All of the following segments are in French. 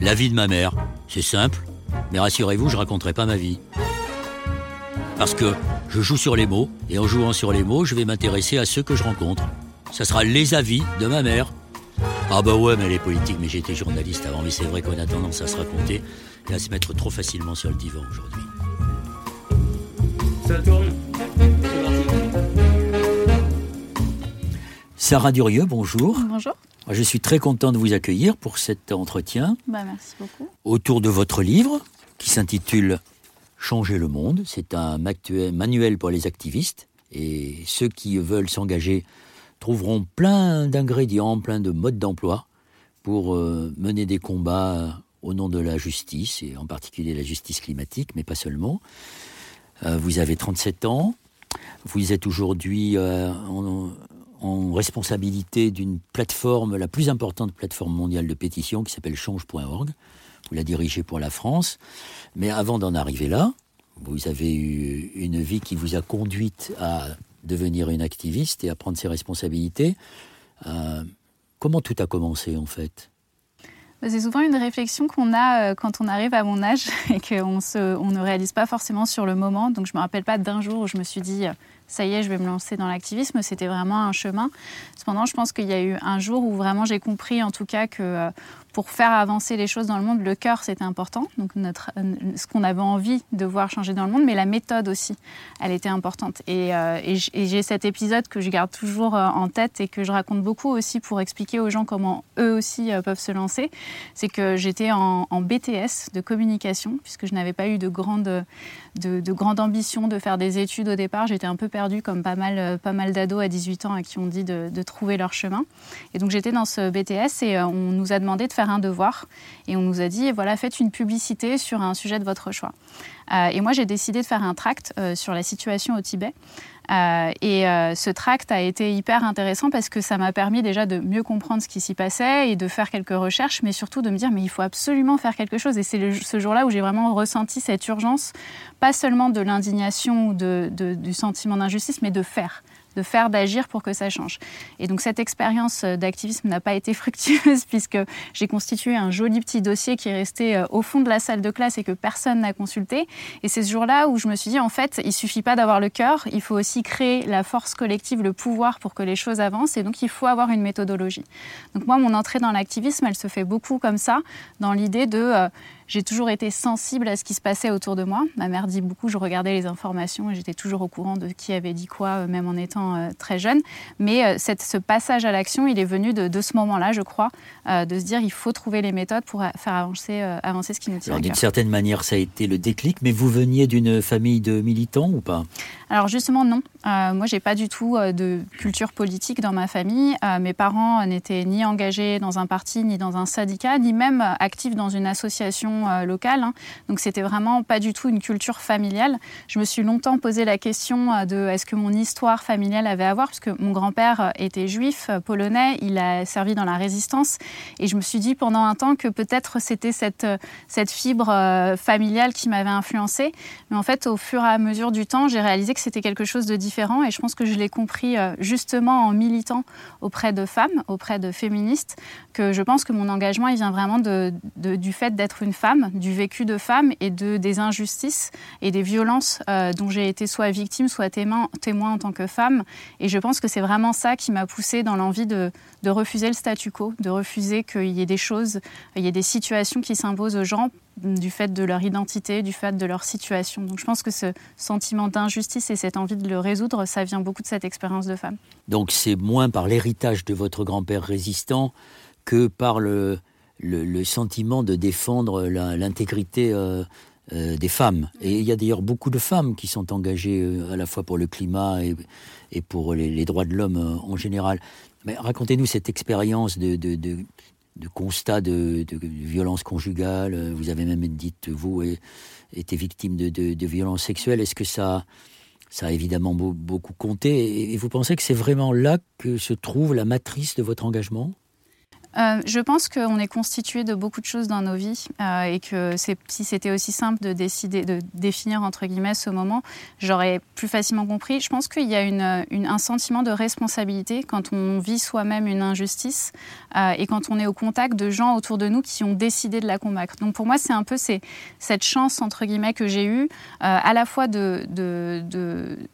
La vie de ma mère, c'est simple, mais rassurez-vous, je raconterai pas ma vie. Parce que je joue sur les mots, et en jouant sur les mots, je vais m'intéresser à ceux que je rencontre. Ça sera les avis de ma mère. Ah bah ouais, mais elle est politique, mais j'étais journaliste avant, mais c'est vrai qu'on a tendance à se raconter et à se mettre trop facilement sur le divan aujourd'hui. Ça tourne. Sarah Durieux, bonjour. Bonjour. Je suis très content de vous accueillir pour cet entretien Bah, merci beaucoup. autour de votre livre qui s'intitule Changer le monde. C'est un manuel pour les activistes et ceux qui veulent s'engager trouveront plein d'ingrédients, plein de modes d'emploi pour euh, mener des combats au nom de la justice et en particulier la justice climatique, mais pas seulement. Euh, vous avez 37 ans. Vous êtes aujourd'hui euh, en, responsabilité d'une plateforme, la plus importante plateforme mondiale de pétition qui s'appelle change.org. Vous la dirigez pour la France. Mais avant d'en arriver là, vous avez eu une vie qui vous a conduite à devenir une activiste et à prendre ses responsabilités. Euh, comment tout a commencé en fait? Bah, C'est souvent une réflexion qu'on a euh, quand on arrive à mon âge et qu'on ne réalise pas forcément sur le moment. Donc je me rappelle pas d'un jour où je me suis dit euh, ça y est, je vais me lancer dans l'activisme. C'était vraiment un chemin. Cependant, je pense qu'il y a eu un jour où vraiment j'ai compris, en tout cas, que euh, pour faire avancer les choses dans le monde, le cœur c'était important. Donc notre, euh, ce qu'on avait envie de voir changer dans le monde, mais la méthode aussi, elle était importante. Et, euh, j'ai cet épisode que je garde toujours en tête et que je raconte beaucoup aussi pour expliquer aux gens comment eux aussi peuvent se lancer. C'est que j'étais en, en BTS de communication, puisque je n'avais pas eu de grande, de, de grande ambition de faire des études au départ. J'étais un peu perdue, comme pas mal, euh, pas mal d'ados à 18 ans à qui on dit de, trouver leur chemin. Et donc j'étais dans ce BTS et euh, on nous a demandé de faire un devoir. Et on nous a dit, voilà, faites une publicité sur un sujet de votre choix. Euh, et moi, j'ai décidé de faire un tract sur la situation au Tibet. Euh, et euh, ce tract a été hyper intéressant parce que ça m'a permis déjà de mieux comprendre ce qui s'y passait et de faire quelques recherches, mais surtout de me dire mais il faut absolument faire quelque chose. Et c'est ce jour-là où j'ai vraiment ressenti cette urgence, pas seulement de l'indignation ou du sentiment d'injustice, mais de faire de faire, d'agir pour que ça change. Et donc cette expérience euh, d'activisme n'a pas été fructueuse puisque j'ai constitué un joli petit dossier qui est resté euh, au fond de la salle de classe et que personne n'a consulté. Et c'est ce jour-là où je me suis dit, en fait, il suffit pas d'avoir le cœur, il faut aussi créer la force collective, le pouvoir pour que les choses avancent. Et donc il faut avoir une méthodologie. Donc moi, mon entrée dans l'activisme, elle se fait beaucoup comme ça, dans l'idée de... euh, j'ai toujours été sensible à ce qui se passait autour de moi. Ma mère dit beaucoup, je regardais les informations et j'étais toujours au courant de qui avait dit quoi, euh, même en étant euh, très jeune. Mais euh, cette- ce passage à l'action, il est venu de, de ce moment-là, je crois, de se dire il faut trouver les méthodes pour faire avancer, avancer ce qui nous tient Alors à d'une certaine manière, ça a été le déclic, mais vous veniez d'une famille de militants ou pas? Alors justement non. Euh, moi j'ai pas du tout de culture politique dans ma famille. Euh, mes parents n'étaient ni engagés dans un parti, ni dans un syndicat, ni même actifs dans une association euh, locale. hein. Donc c'était vraiment pas du tout une culture familiale. Je me suis longtemps posé la question euh, de est-ce que mon histoire familiale avait à voir, parce que mon grand-père euh, était juif, polonais, il a servi dans la résistance, et je me suis dit pendant un temps que peut-être c'était cette, cette fibre familiale qui m'avait influencée. Mais en fait, au fur et à mesure du temps, j'ai réalisé que c'était quelque chose de différent et je pense que je l'ai compris justement en militant auprès de femmes, auprès de féministes, je pense que mon engagement, vient vraiment du fait d'être une femme, du vécu de femme et de, des injustices et des violences euh, dont j'ai été soit victime, soit témoin, témoin en tant que femme. Et je pense que c'est vraiment ça qui m'a poussée dans l'envie de, de refuser le statu quo, de refuser qu'il y ait des choses, il y ait des situations qui s'imposent aux gens du fait de leur identité, du fait de leur situation. Donc je pense que ce sentiment d'injustice et cette envie de le résoudre, ça vient beaucoup de cette expérience de femme. Donc c'est moins par l'héritage de votre grand-père résistant que par le, le, sentiment de défendre l'intégrité euh, euh, des femmes. Et il y a d'ailleurs beaucoup de femmes qui sont engagées euh, à la fois pour le climat et, et pour les, droits de l'homme en général. Mais racontez-nous cette expérience de, de, de, constat de, violence conjugale. Vous avez même dit, vous, été victime de violences sexuelles. Est-ce que ça, ça a évidemment beaucoup compté? Et vous pensez que c'est vraiment là que se trouve la matrice de votre engagement? Euh, je pense qu'on est constitué de beaucoup de choses dans nos vies euh, et que si c'était aussi simple de décider, de définir entre guillemets ce moment, j'aurais plus facilement compris. Je pense qu'il y a un sentiment de responsabilité quand on vit soi-même une injustice euh, et quand on est au contact de gens autour de nous qui ont décidé de la combattre. Donc pour moi, c'est un peu cette chance entre guillemets que j'ai eue à la fois de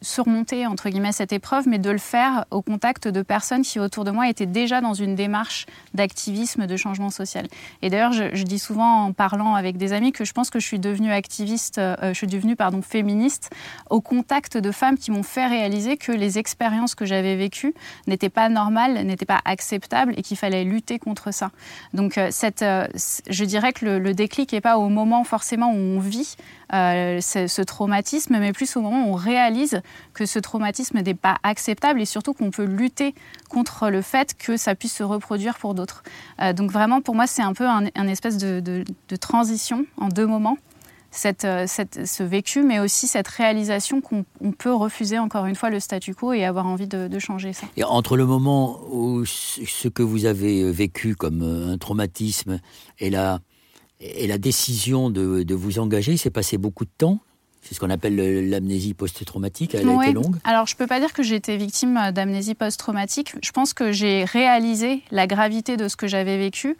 surmonter entre guillemets cette épreuve, mais de le faire au contact de personnes qui autour de moi étaient déjà dans une démarche d'activité de changement social. Et d'ailleurs, je, dis souvent en parlant avec des amis que je pense que je suis devenue activiste, euh, je suis devenue pardon, féministe au contact de femmes qui m'ont fait réaliser que les expériences que j'avais vécues n'étaient pas normales, n'étaient pas acceptables et qu'il fallait lutter contre ça. Donc, euh, cette, euh, je dirais que le, le déclic n'est pas au moment forcément où on vit euh, ce, traumatisme, mais plus au moment où on réalise que ce traumatisme n'est pas acceptable et surtout qu'on peut lutter contre le fait que ça puisse se reproduire pour d'autres. Euh, donc vraiment, pour moi, c'est un peu un, espèce de, transition en deux moments. Euh, cette, ce vécu, mais aussi cette réalisation qu'on peut refuser encore une fois le statu quo et avoir envie de, changer ça. Entre le moment où ce que vous avez vécu comme un traumatisme et la, et la décision de, de vous engager, s'est passé beaucoup de temps c'est ce qu'on appelle l'amnésie post-traumatique. Elle a été longue Alors, je ne peux pas dire que j'ai été victime d'amnésie post-traumatique. Je pense que j'ai réalisé la gravité de ce que j'avais vécu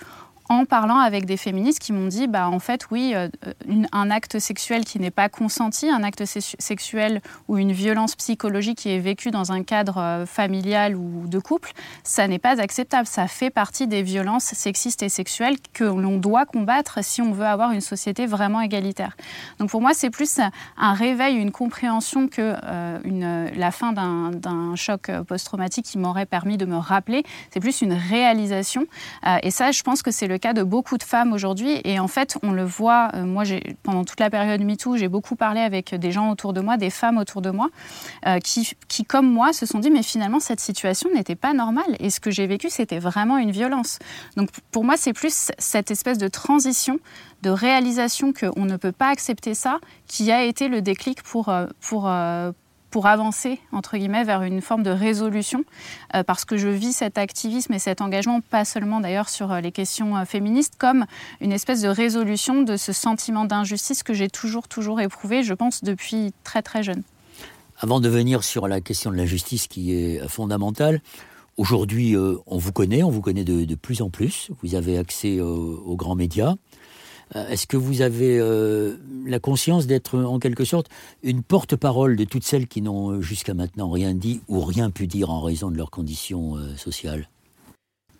en parlant avec des féministes qui m'ont dit, bah, en fait, oui, euh, une, un acte sexuel qui n'est pas consenti, un acte sexuel ou une violence psychologique qui est vécue dans un cadre euh, familial ou de couple, ça n'est pas acceptable. Ça fait partie des violences sexistes et sexuelles que l'on doit combattre si on veut avoir une société vraiment égalitaire. Donc pour moi, c'est plus un réveil, une compréhension que euh, la fin d'un choc post-traumatique qui m'aurait permis de me rappeler. C'est plus une réalisation. Euh, et ça, je pense que c'est le cas de beaucoup de femmes aujourd'hui. Et en fait, on le voit, euh, moi, pendant toute la période MeToo, j'ai beaucoup parlé avec des gens autour de moi, des femmes autour de moi, euh, qui, qui, comme moi, se sont dit, mais finalement, cette situation n'était pas normale. Et ce que j'ai vécu, c'était vraiment une violence. Donc, pour moi, c'est plus cette espèce de transition de réalisation qu'on ne peut pas accepter ça, qui a été le déclic pour, euh, pour, pour avancer, entre guillemets, vers une forme de résolution, euh, parce que je vis cet activisme et cet engagement, pas seulement d'ailleurs sur euh, les questions euh, féministes, comme une espèce de résolution de ce sentiment d'injustice que j'ai toujours, toujours éprouvé, je pense, depuis très, très jeune. Avant de venir sur la question de la justice qui est fondamentale, aujourd'hui, on vous connaît, on vous connaît de, plus en plus, vous avez accès aux grands médias. Euh, est-ce que vous avez euh, la conscience d'être en quelque sorte une porte-parole de toutes celles qui n'ont euh, jusqu'à maintenant rien dit ou rien pu dire en raison de leurs conditions euh, sociales?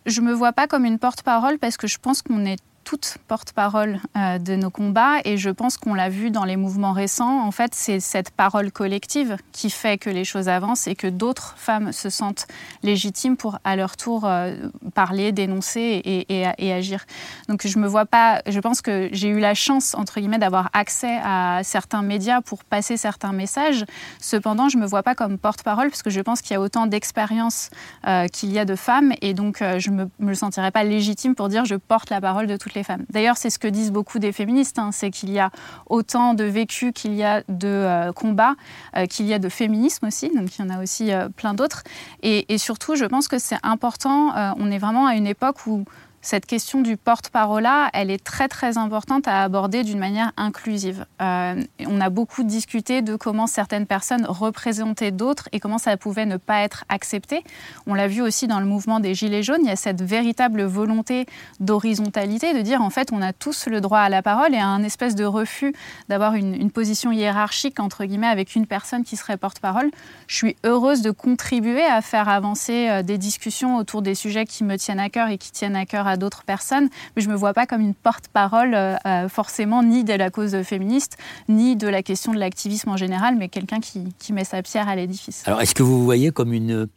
Je ne me vois pas comme une porte-parole parce que je pense qu'on est toute porte-parole euh, de nos combats et je pense qu'on l'a vu dans les mouvements récents. En fait, c'est cette parole collective qui fait que les choses avancent et que d'autres femmes se sentent légitimes pour à leur tour euh, parler, dénoncer et, agir. Donc je me vois pas. Je pense que j'ai eu la chance entre guillemets d'avoir accès à certains médias pour passer certains messages. Cependant, je me vois pas comme porte-parole parce que je pense qu'il y a autant d'expérience euh, qu'il y a de femmes et donc euh, je me, me sentirais pas légitime pour dire je porte la parole de toutes les D'ailleurs, c'est ce que disent beaucoup des féministes, hein, c'est qu'il y a autant de vécu qu'il y a de euh, combats, euh, qu'il y a de féminisme aussi, donc il y en a aussi euh, plein d'autres. Et, surtout, je pense que c'est important, on est vraiment à une époque où cette question du porte-parole-là, elle est très très importante à aborder d'une manière inclusive. Euh, on a beaucoup discuté de comment certaines personnes représentaient d'autres et comment ça pouvait ne pas être accepté. On l'a vu aussi dans le mouvement des Gilets jaunes, il y a cette véritable volonté d'horizontalité, de dire en fait on a tous le droit à la parole et un espèce de refus d'avoir une, une, position hiérarchique entre guillemets avec une personne qui serait porte-parole. Je suis heureuse de contribuer à faire avancer euh, des discussions autour des sujets qui me tiennent à cœur et qui tiennent à cœur à d'autres personnes, mais je ne me vois pas comme une porte-parole euh, forcément ni de la cause féministe, ni de la question de l'activisme en général, mais quelqu'un qui, qui, met sa pierre à l'édifice. Alors est-ce que vous vous voyez comme une,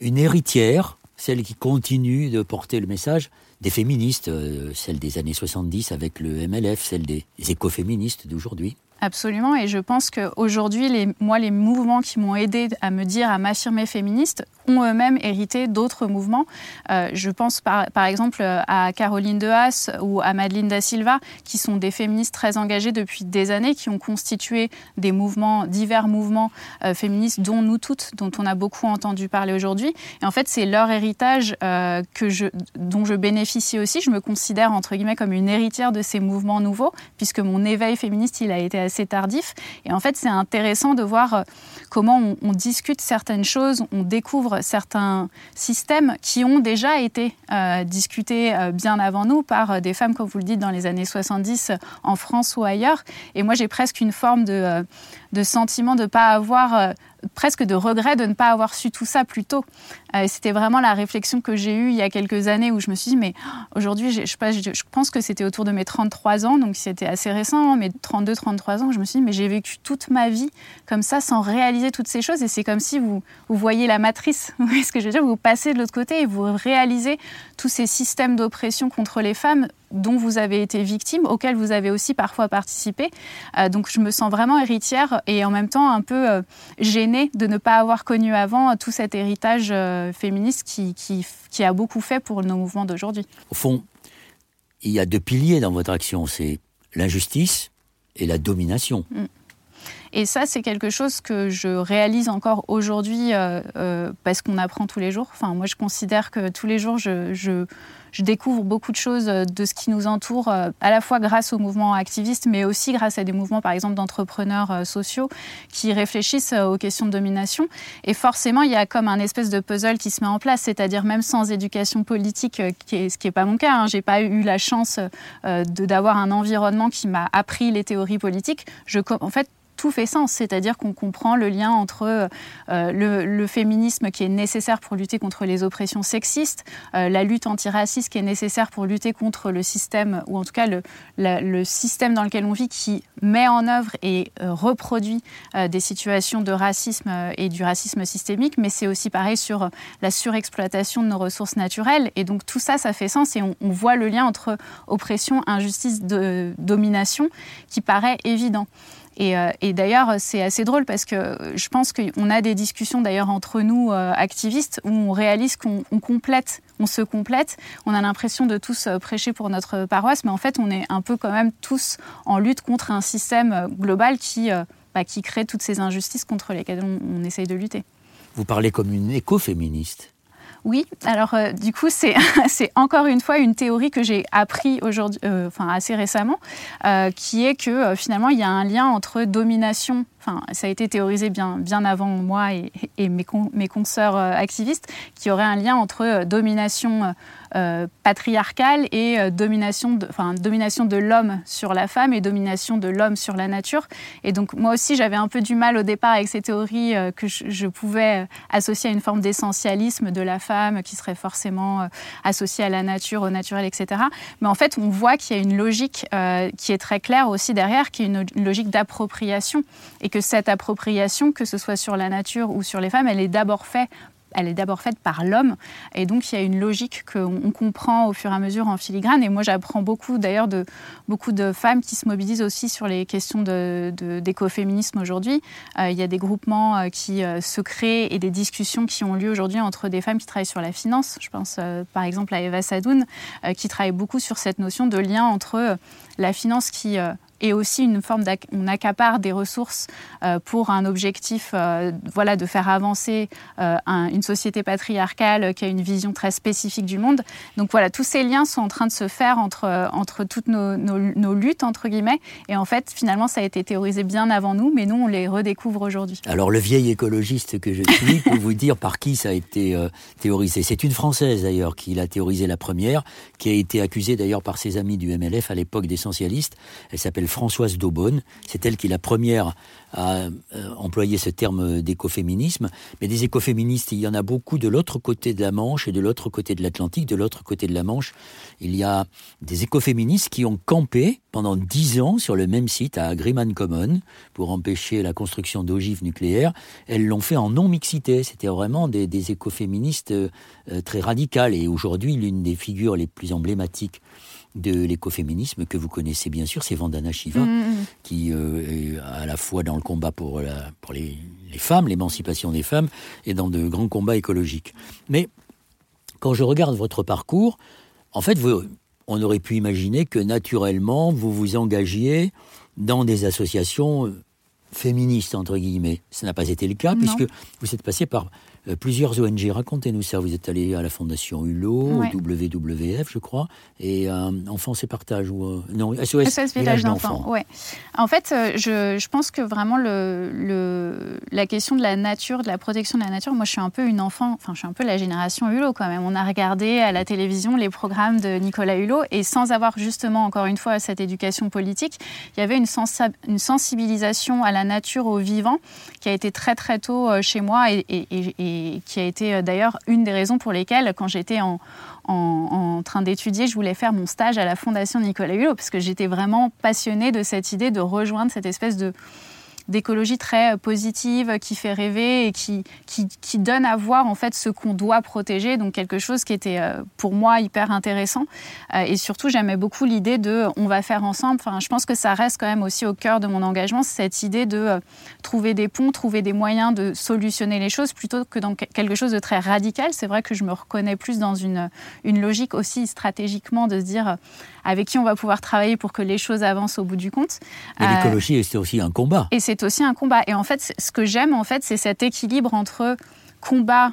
une héritière, celle qui continue de porter le message des féministes, euh, celle des années 70 avec le MLF, celle des écoféministes d'aujourd'hui? Absolument, et je pense qu'aujourd'hui, les, moi, les mouvements qui m'ont aidé à me dire, à m'affirmer féministe, ont eux-mêmes hérité d'autres mouvements. Euh, je pense par, exemple à Caroline de Haas ou à Madeleine da Silva, qui sont des féministes très engagées depuis des années, qui ont constitué des mouvements, divers mouvements euh, féministes, dont nous toutes, dont on a beaucoup entendu parler aujourd'hui. Et en fait, c'est leur héritage euh, dont je bénéficie aussi. Je me considère, entre guillemets, comme une héritière de ces mouvements nouveaux, puisque mon éveil féministe, il a été assez tardif. Et en fait, c'est intéressant de voir euh, comment on, discute certaines choses, on découvre certains systèmes qui ont déjà été euh, discutés euh, bien avant nous par des femmes, comme vous le dites, dans les années 70 en France ou ailleurs. Et moi, j'ai presque une forme de, de sentiment de ne pas avoir euh, presque de regret de ne pas avoir su tout ça plus tôt. Euh, C'était vraiment la réflexion que j'ai eue il y a quelques années où je me suis dit, mais aujourd'hui, je, pense que c'était autour de mes 33 ans, donc c'était assez récent, mes 32, 33 ans, je me suis dit, mais j'ai vécu toute ma vie comme ça sans réaliser toutes ces choses. Et c'est comme si vous, voyez la matrice, ce que je veux dire, vous passez de l'autre côté et vous réalisez tous ces systèmes d'oppression contre les femmes dont vous avez été victime, auxquels vous avez aussi parfois participé. Euh, donc je me sens vraiment héritière et en même temps un peu euh, gênée de ne pas avoir connu avant tout cet héritage euh, féministe qui, qui, qui, a beaucoup fait pour nos mouvements d'aujourd'hui. Au fond, il y a deux piliers dans votre action, c'est l'injustice et la domination. Mm. Et ça, c'est quelque chose que je réalise encore aujourd'hui euh, euh, parce qu'on apprend tous les jours. Enfin, moi, je considère que tous les jours, je, découvre beaucoup de choses de ce qui nous entoure, euh, à la fois grâce aux mouvements activistes, mais aussi grâce à des mouvements, par exemple, d'entrepreneurs euh, sociaux qui réfléchissent euh, aux questions de domination. Et forcément, il y a comme un espèce de puzzle qui se met en place, c'est-à-dire même sans éducation politique, euh, ce qui n'est pas mon cas. Hein, J'ai pas eu la chance euh, d'avoir un environnement qui m'a appris les théories politiques. Je, en fait, tout fait sens, c'est-à-dire qu'on comprend le lien entre euh, le, féminisme qui est nécessaire pour lutter contre les oppressions sexistes, euh, la lutte antiraciste qui est nécessaire pour lutter contre le système, ou en tout cas le, système dans lequel on vit, qui met en œuvre et euh, reproduit des situations de racisme et du racisme systémique, mais c'est aussi pareil sur la surexploitation de nos ressources naturelles. Et donc tout ça, ça fait sens et on, voit le lien entre oppression, injustice, domination qui paraît évident. Et, euh, et d'ailleurs, c'est assez drôle parce que je pense qu'on a des discussions d'ailleurs entre nous euh, activistes où on réalise qu'on complète, on se complète. On a l'impression de tous euh, prêcher pour notre paroisse, mais en fait, on est un peu quand même tous en lutte contre un système global qui, bah, qui crée toutes ces injustices contre lesquelles on essaye de lutter. Vous parlez comme une écoféministe. Oui, alors euh, du coup, c'est encore une fois une théorie que j'ai appris euh, assez récemment, euh, qui est que finalement il y a un lien entre domination, enfin ça a été théorisé bien, bien avant moi et, mes, con, mes consoeurs euh, activistes, qui aurait un lien entre euh, domination euh, patriarcale et domination de, enfin, domination de l'homme sur la femme et domination de l'homme sur la nature. Et donc moi aussi j'avais un peu du mal au départ avec ces théories que je, pouvais associer à une forme d'essentialisme de la femme qui serait forcément associée à la nature, au naturel, etc. Mais en fait on voit qu'il y a une logique qui est très claire aussi derrière, qui est une logique d'appropriation et que cette appropriation, que ce soit sur la nature ou sur les femmes, elle est d'abord faite elle est d'abord faite par l'homme. Et donc il y a une logique qu'on comprend au fur et à mesure en filigrane. Et moi j'apprends beaucoup d'ailleurs de beaucoup de femmes qui se mobilisent aussi sur les questions d'écoféminisme aujourd'hui. Euh, il y a des groupements euh, qui euh, se créent et des discussions qui ont lieu aujourd'hui entre des femmes qui travaillent sur la finance. Je pense par exemple à Eva Sadoun qui travaille beaucoup sur cette notion de lien entre la finance qui et aussi une forme on accapare des ressources euh, pour un objectif euh, voilà, de faire avancer euh, un, une société patriarcale qui a une vision très spécifique du monde. Donc voilà, tous ces liens sont en train de se faire entre, entre toutes nos, nos, nos luttes, entre guillemets. Et en fait, finalement, ça a été théorisé bien avant nous, mais nous, on les redécouvre aujourd'hui. Alors le vieil écologiste que je suis peut vous dire par qui ça a été théorisé. C'est une Française d'ailleurs qui l'a théorisé la première, qui a été accusée d'ailleurs par ses amis du MLF à l'époque d'essentialiste. Elle s'appelle Françoise Daubonne. C'est elle qui est la première à euh, employer ce terme d'écoféminisme. Mais des écoféministes, il y en a beaucoup de l'autre côté de la Manche et de l'autre côté de l'Atlantique. De l'autre côté de la Manche, il y a des écoféministes qui ont campé pendant dix ans sur le même site à Agreement Common pour empêcher la construction d'ogives nucléaires. Elles l'ont fait en non-mixité. C'était vraiment des, écoféministes euh, très radicales. Et aujourd'hui, l'une des figures les plus emblématiques de l'écoféminisme que vous connaissez bien sûr, c'est Vandana Shiva, mm, mm. qui euh, est à la fois dans le combat pour, la, pour les, les femmes, l'émancipation des femmes, et dans de grands combats écologiques. Mais quand je regarde votre parcours, en fait, vous, on aurait pu imaginer que naturellement, vous vous engagiez dans des associations féministes, entre guillemets. Ce n'a pas été le cas, puisque vous êtes passé par euh, plusieurs ONG. Racontez-nous ça. Vous êtes allé à la Fondation Hulot, WWF, je crois, et euh, Enfance et Partage, ou euh, non, SOS, Village d'enfants. Ouais. En fait, je, je, pense que vraiment le, le, la question de la nature, de la protection de la nature, moi je suis un peu une enfant, enfin je suis un peu la génération Hulot quand même. On a regardé à la télévision les programmes de Nicolas Hulot et sans avoir justement encore une fois cette éducation politique, il y avait une, une sensibilisation à la nature, au vivant, qui a été très très tôt chez moi et, et, et qui a été euh, d'ailleurs une des raisons pour lesquelles, quand j'étais en, en, train d'étudier, je voulais faire mon stage à la Fondation Nicolas Hulot, parce que j'étais vraiment passionnée de cette idée de rejoindre cette espèce de d'écologie très euh, positive, qui fait rêver et qui, qui, donne à voir en fait ce qu'on doit protéger. Donc quelque chose qui était euh, pour moi hyper intéressant. Euh, et surtout, j'aimais beaucoup l'idée de on va faire ensemble. Enfin, je pense que ça reste quand même aussi au cœur de mon engagement, cette idée de trouver des ponts, trouver des moyens de solutionner les choses plutôt que dans quelque chose de très radical. C'est vrai que je me reconnais plus dans une, une logique aussi stratégiquement de se dire avec qui on va pouvoir travailler pour que les choses avancent au bout du compte. Et l'écologie, c'est aussi un combat. Et c'est aussi un combat. Et en fait, ce que j'aime, en fait, c'est cet équilibre entre combat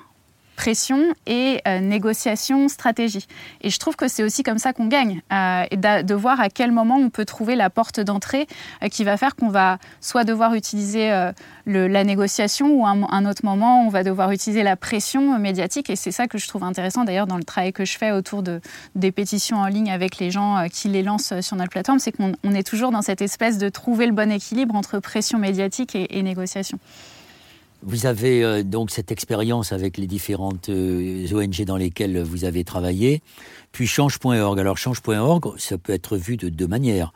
pression et euh, négociation, stratégie. Et je trouve que c'est aussi comme ça qu'on gagne, euh, de, voir à quel moment on peut trouver la porte d'entrée euh, qui va faire qu'on va soit devoir utiliser la négociation ou un, un, autre moment on va devoir utiliser la pression médiatique. Et c'est ça que je trouve intéressant d'ailleurs dans le travail que je fais autour de, des pétitions en ligne avec les gens qui les lancent sur notre plateforme, c'est qu'on est toujours dans cette espèce de trouver le bon équilibre entre pression médiatique et négociation. Vous avez euh, donc cette expérience avec les différentes euh, ONG dans lesquelles vous avez travaillé, puis change.org. Alors change.org, ça peut être vu de deux manières.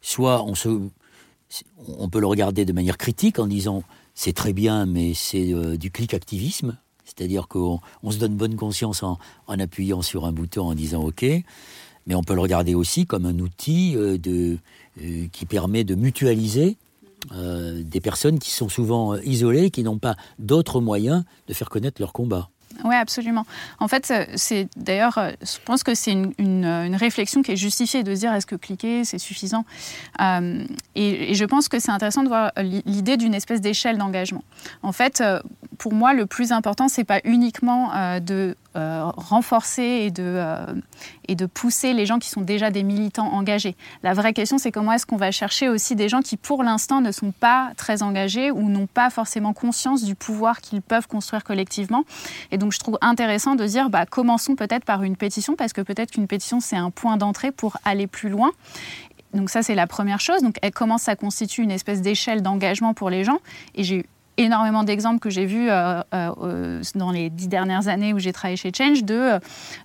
Soit on, peut le regarder de manière critique en disant c'est très bien, mais c'est euh, du clic-activisme, c'est-à-dire qu'on on se donne bonne conscience en, appuyant sur un bouton en disant OK, mais on peut le regarder aussi comme un outil qui permet de mutualiser euh, des personnes qui sont souvent euh, isolées, qui n'ont pas d'autres moyens de faire connaître leur combat. Oui, absolument. En fait, euh, c'est d'ailleurs, je pense que c'est une, réflexion qui est justifiée de se dire est-ce que cliquer, c'est suffisant? Et, je pense que c'est intéressant de voir l'idée d'une espèce d'échelle d'engagement. En fait, pour moi, le plus important, c'est pas uniquement de euh, renforcer et de, euh, et de pousser les gens qui sont déjà des militants engagés. La vraie question, c'est comment est-ce qu'on va chercher aussi des gens qui, pour l'instant, ne sont pas très engagés ou n'ont pas forcément conscience du pouvoir qu'ils peuvent construire collectivement. Et donc, je trouve intéressant de dire, bah, commençons peut-être par une pétition, parce que peut-être qu'une pétition, c'est un point d'entrée pour aller plus loin. Donc ça, c'est la première chose. Donc elle commence à constituer une espèce d'échelle d'engagement pour les gens? Et j'ai eu énormément d'exemples que j'ai vus euh, euh, dans les dix dernières années où j'ai travaillé chez Change de,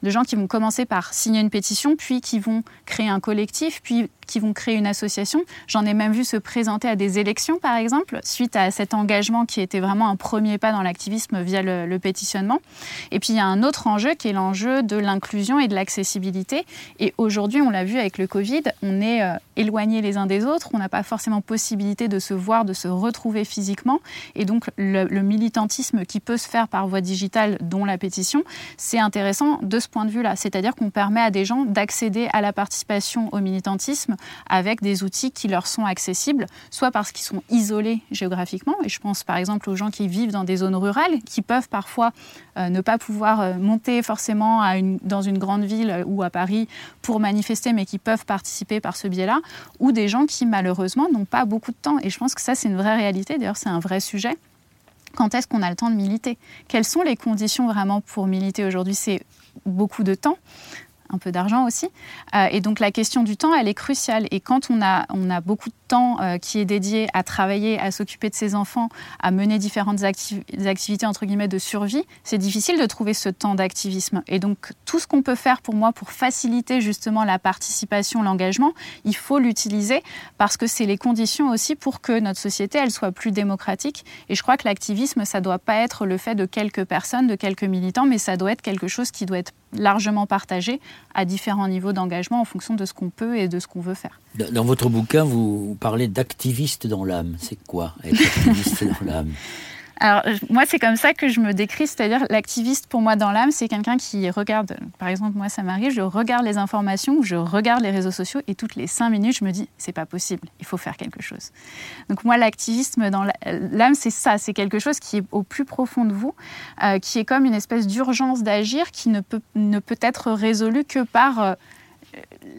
de gens qui vont commencer par signer une pétition, puis qui vont créer un collectif, puis qui vont créer une association. J'en ai même vu se présenter à des élections, par exemple, suite à cet engagement qui était vraiment un premier pas dans l'activisme via le, pétitionnement. Et puis il y a un autre enjeu qui est l'enjeu de l'inclusion et de l'accessibilité. Et aujourd'hui, on l'a vu avec le Covid, on est euh, éloignés les uns des autres, on n'a pas forcément possibilité de se voir, de se retrouver physiquement. Donc le, militantisme qui peut se faire par voie digitale, dont la pétition, c'est intéressant de ce point de vue-là. C'est-à-dire qu'on permet à des gens d'accéder à la participation au militantisme avec des outils qui leur sont accessibles, soit parce qu'ils sont isolés géographiquement, et je pense par exemple aux gens qui vivent dans des zones rurales, qui peuvent parfois euh, ne pas pouvoir euh, monter forcément dans une grande ville ou à Paris pour manifester, mais qui peuvent participer par ce biais-là, ou des gens qui malheureusement n'ont pas beaucoup de temps. Et je pense que ça, c'est une vraie réalité, d'ailleurs c'est un vrai sujet quand est-ce qu'on a le temps de militer? Quelles sont les conditions vraiment pour militer aujourd'hui? C'est beaucoup de temps un peu d'argent aussi. Euh, et donc la question du temps, elle est cruciale. Et quand on a, on a beaucoup de temps euh, qui est dédié à travailler, à s'occuper de ses enfants, à mener différentes activités entre guillemets de survie, c'est difficile de trouver ce temps d'activisme. Et donc tout ce qu'on peut faire pour moi pour faciliter justement la participation, l'engagement, il faut l'utiliser parce que c'est les conditions aussi pour que notre société elle soit plus démocratique. Et je crois que l'activisme, ça doit pas être le fait de quelques personnes, de quelques militants, mais ça doit être quelque chose qui doit être largement partagé à différents niveaux d'engagement en fonction de ce qu'on peut et de ce qu'on veut faire. Dans votre bouquin, vous parlez d'activiste dans l'âme. C'est quoi être activiste dans l'âme? Alors, moi, c'est comme ça que je me décris, c'est-à-dire l'activiste pour moi dans l'âme, c'est quelqu'un qui regarde, par exemple, moi, ça m'arrive, je regarde les informations, je regarde les réseaux sociaux et toutes les cinq minutes, je me dis, c'est pas possible, il faut faire quelque chose. Donc, moi, l'activisme dans l'âme, c'est ça, c'est quelque chose qui est au plus profond de vous, euh, qui est comme une espèce d'urgence d'agir qui ne peut, ne peut être résolue que par. Euh,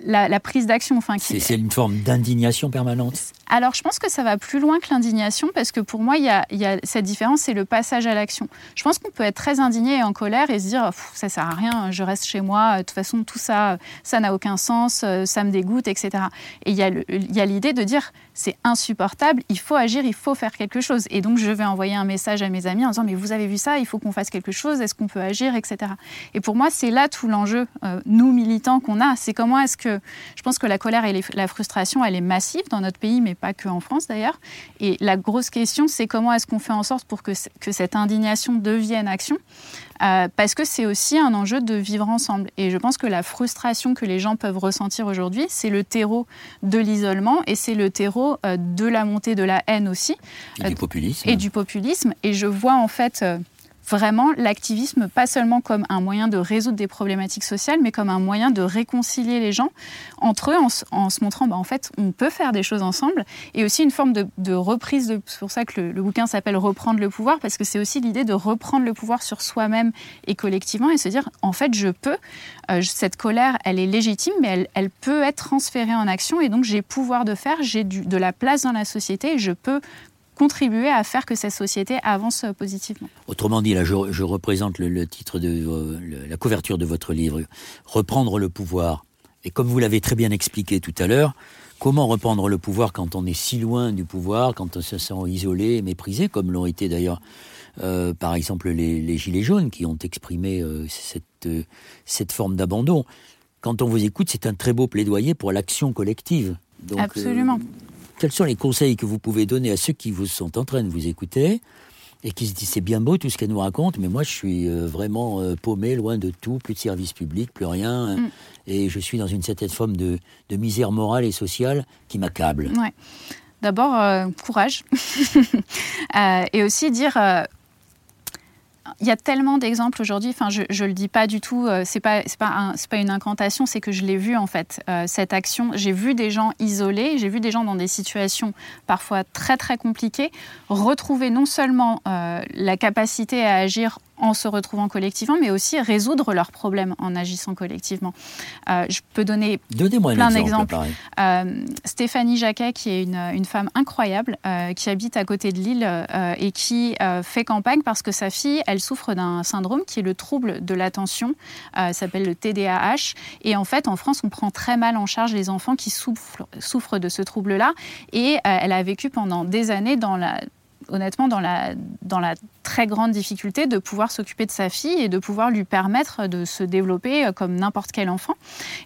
la, prise d'action. Enfin, c'est une forme d'indignation permanente. Alors, je pense que ça va plus loin que l'indignation, parce que pour moi, il y a, cette différence, c'est le passage à l'action. Je pense qu'on peut être très indigné et en colère et se dire, ça sert à rien, je reste chez moi, de toute façon, tout ça, ça n'a aucun sens, euh, ça me dégoûte, etc. Et il y a l'idée de dire, c'est insupportable, il faut agir, il faut faire quelque chose. Et donc, je vais envoyer un message à mes amis en disant, mais vous avez vu ça, il faut qu'on fasse quelque chose, est-ce qu'on peut agir, etc. Et pour moi, c'est là tout l'enjeu, euh, nous militants qu'on a, c'est comment est-ce que je pense que la colère et la frustration, elle est massive dans notre pays, mais pas que en France d'ailleurs. Et la grosse question, c'est comment est-ce qu'on fait en sorte pour que, que cette indignation devienne action euh, parce que c'est aussi un enjeu de vivre ensemble. Et je pense que la frustration que les gens peuvent ressentir aujourd'hui, c'est le terreau de l'isolement et c'est le terreau euh, de la montée de la haine aussi. Et du populisme. Et du populisme. Et je vois en fait euh, vraiment l'activisme pas seulement comme un moyen de résoudre des problématiques sociales, mais comme un moyen de réconcilier les gens entre eux en, se montrant, bah, en fait, on peut faire des choses ensemble, et aussi une forme de, reprise. C'est pour ça que le, bouquin s'appelle Reprendre le pouvoir, parce que c'est aussi l'idée de reprendre le pouvoir sur soi-même et collectivement, et se dire, en fait, je peux. Euh, cette colère, elle est légitime, mais elle, peut être transférée en action, et donc j'ai pouvoir de faire, j'ai de la place dans la société, et je peux contribuer à faire que cette société avance positivement. Autrement dit, là, je, représente le, titre de euh, la couverture de votre livre, Reprendre le pouvoir. Et comme vous l'avez très bien expliqué tout à l'heure, comment reprendre le pouvoir quand on est si loin du pouvoir, quand on se sent isolé, méprisé, comme l'ont été d'ailleurs, euh, par exemple, les, Gilets jaunes qui ont exprimé euh, cette, cette forme d'abandon. Quand on vous écoute, c'est un très beau plaidoyer pour l'action collective. Absolument quels sont les conseils que vous pouvez donner à ceux qui vous sont en train de vous écouter et qui se disent c'est bien beau tout ce qu'elle nous raconte, mais moi je suis euh, vraiment euh, paumé, loin de tout, plus de services publics, plus rien, mm. et je suis dans une certaine forme de, misère morale et sociale qui m'accable. Ouais. D'abord, euh, courage. et aussi dire il y a tellement d'exemples aujourd'hui. Enfin, je, ne le dis pas du tout. Euh, c'est pas pas pas une incantation. C'est que je l'ai vu en fait euh, cette action. J'ai vu des gens isolés. J'ai vu des gens dans des situations parfois très très compliquées retrouver non seulement euh, la capacité à agir en se retrouvant collectivement, mais aussi résoudre leurs problèmes en agissant collectivement. Euh, je peux donner plein d'exemples. Euh, Stéphanie Jacquet, qui est une, une femme incroyable, euh, qui habite à côté de Lille et qui fait campagne parce que sa fille, elle souffre d'un syndrome qui est le trouble de l'attention, s'appelle le TDAH. Et en fait, en France, on prend très mal en charge les enfants qui souffrent, souffrent de ce trouble-là. Et elle a vécu pendant des années dans la honnêtement dans la, dans la très grande difficulté de pouvoir s'occuper de sa fille et de pouvoir lui permettre de se développer euh, comme n'importe quel enfant.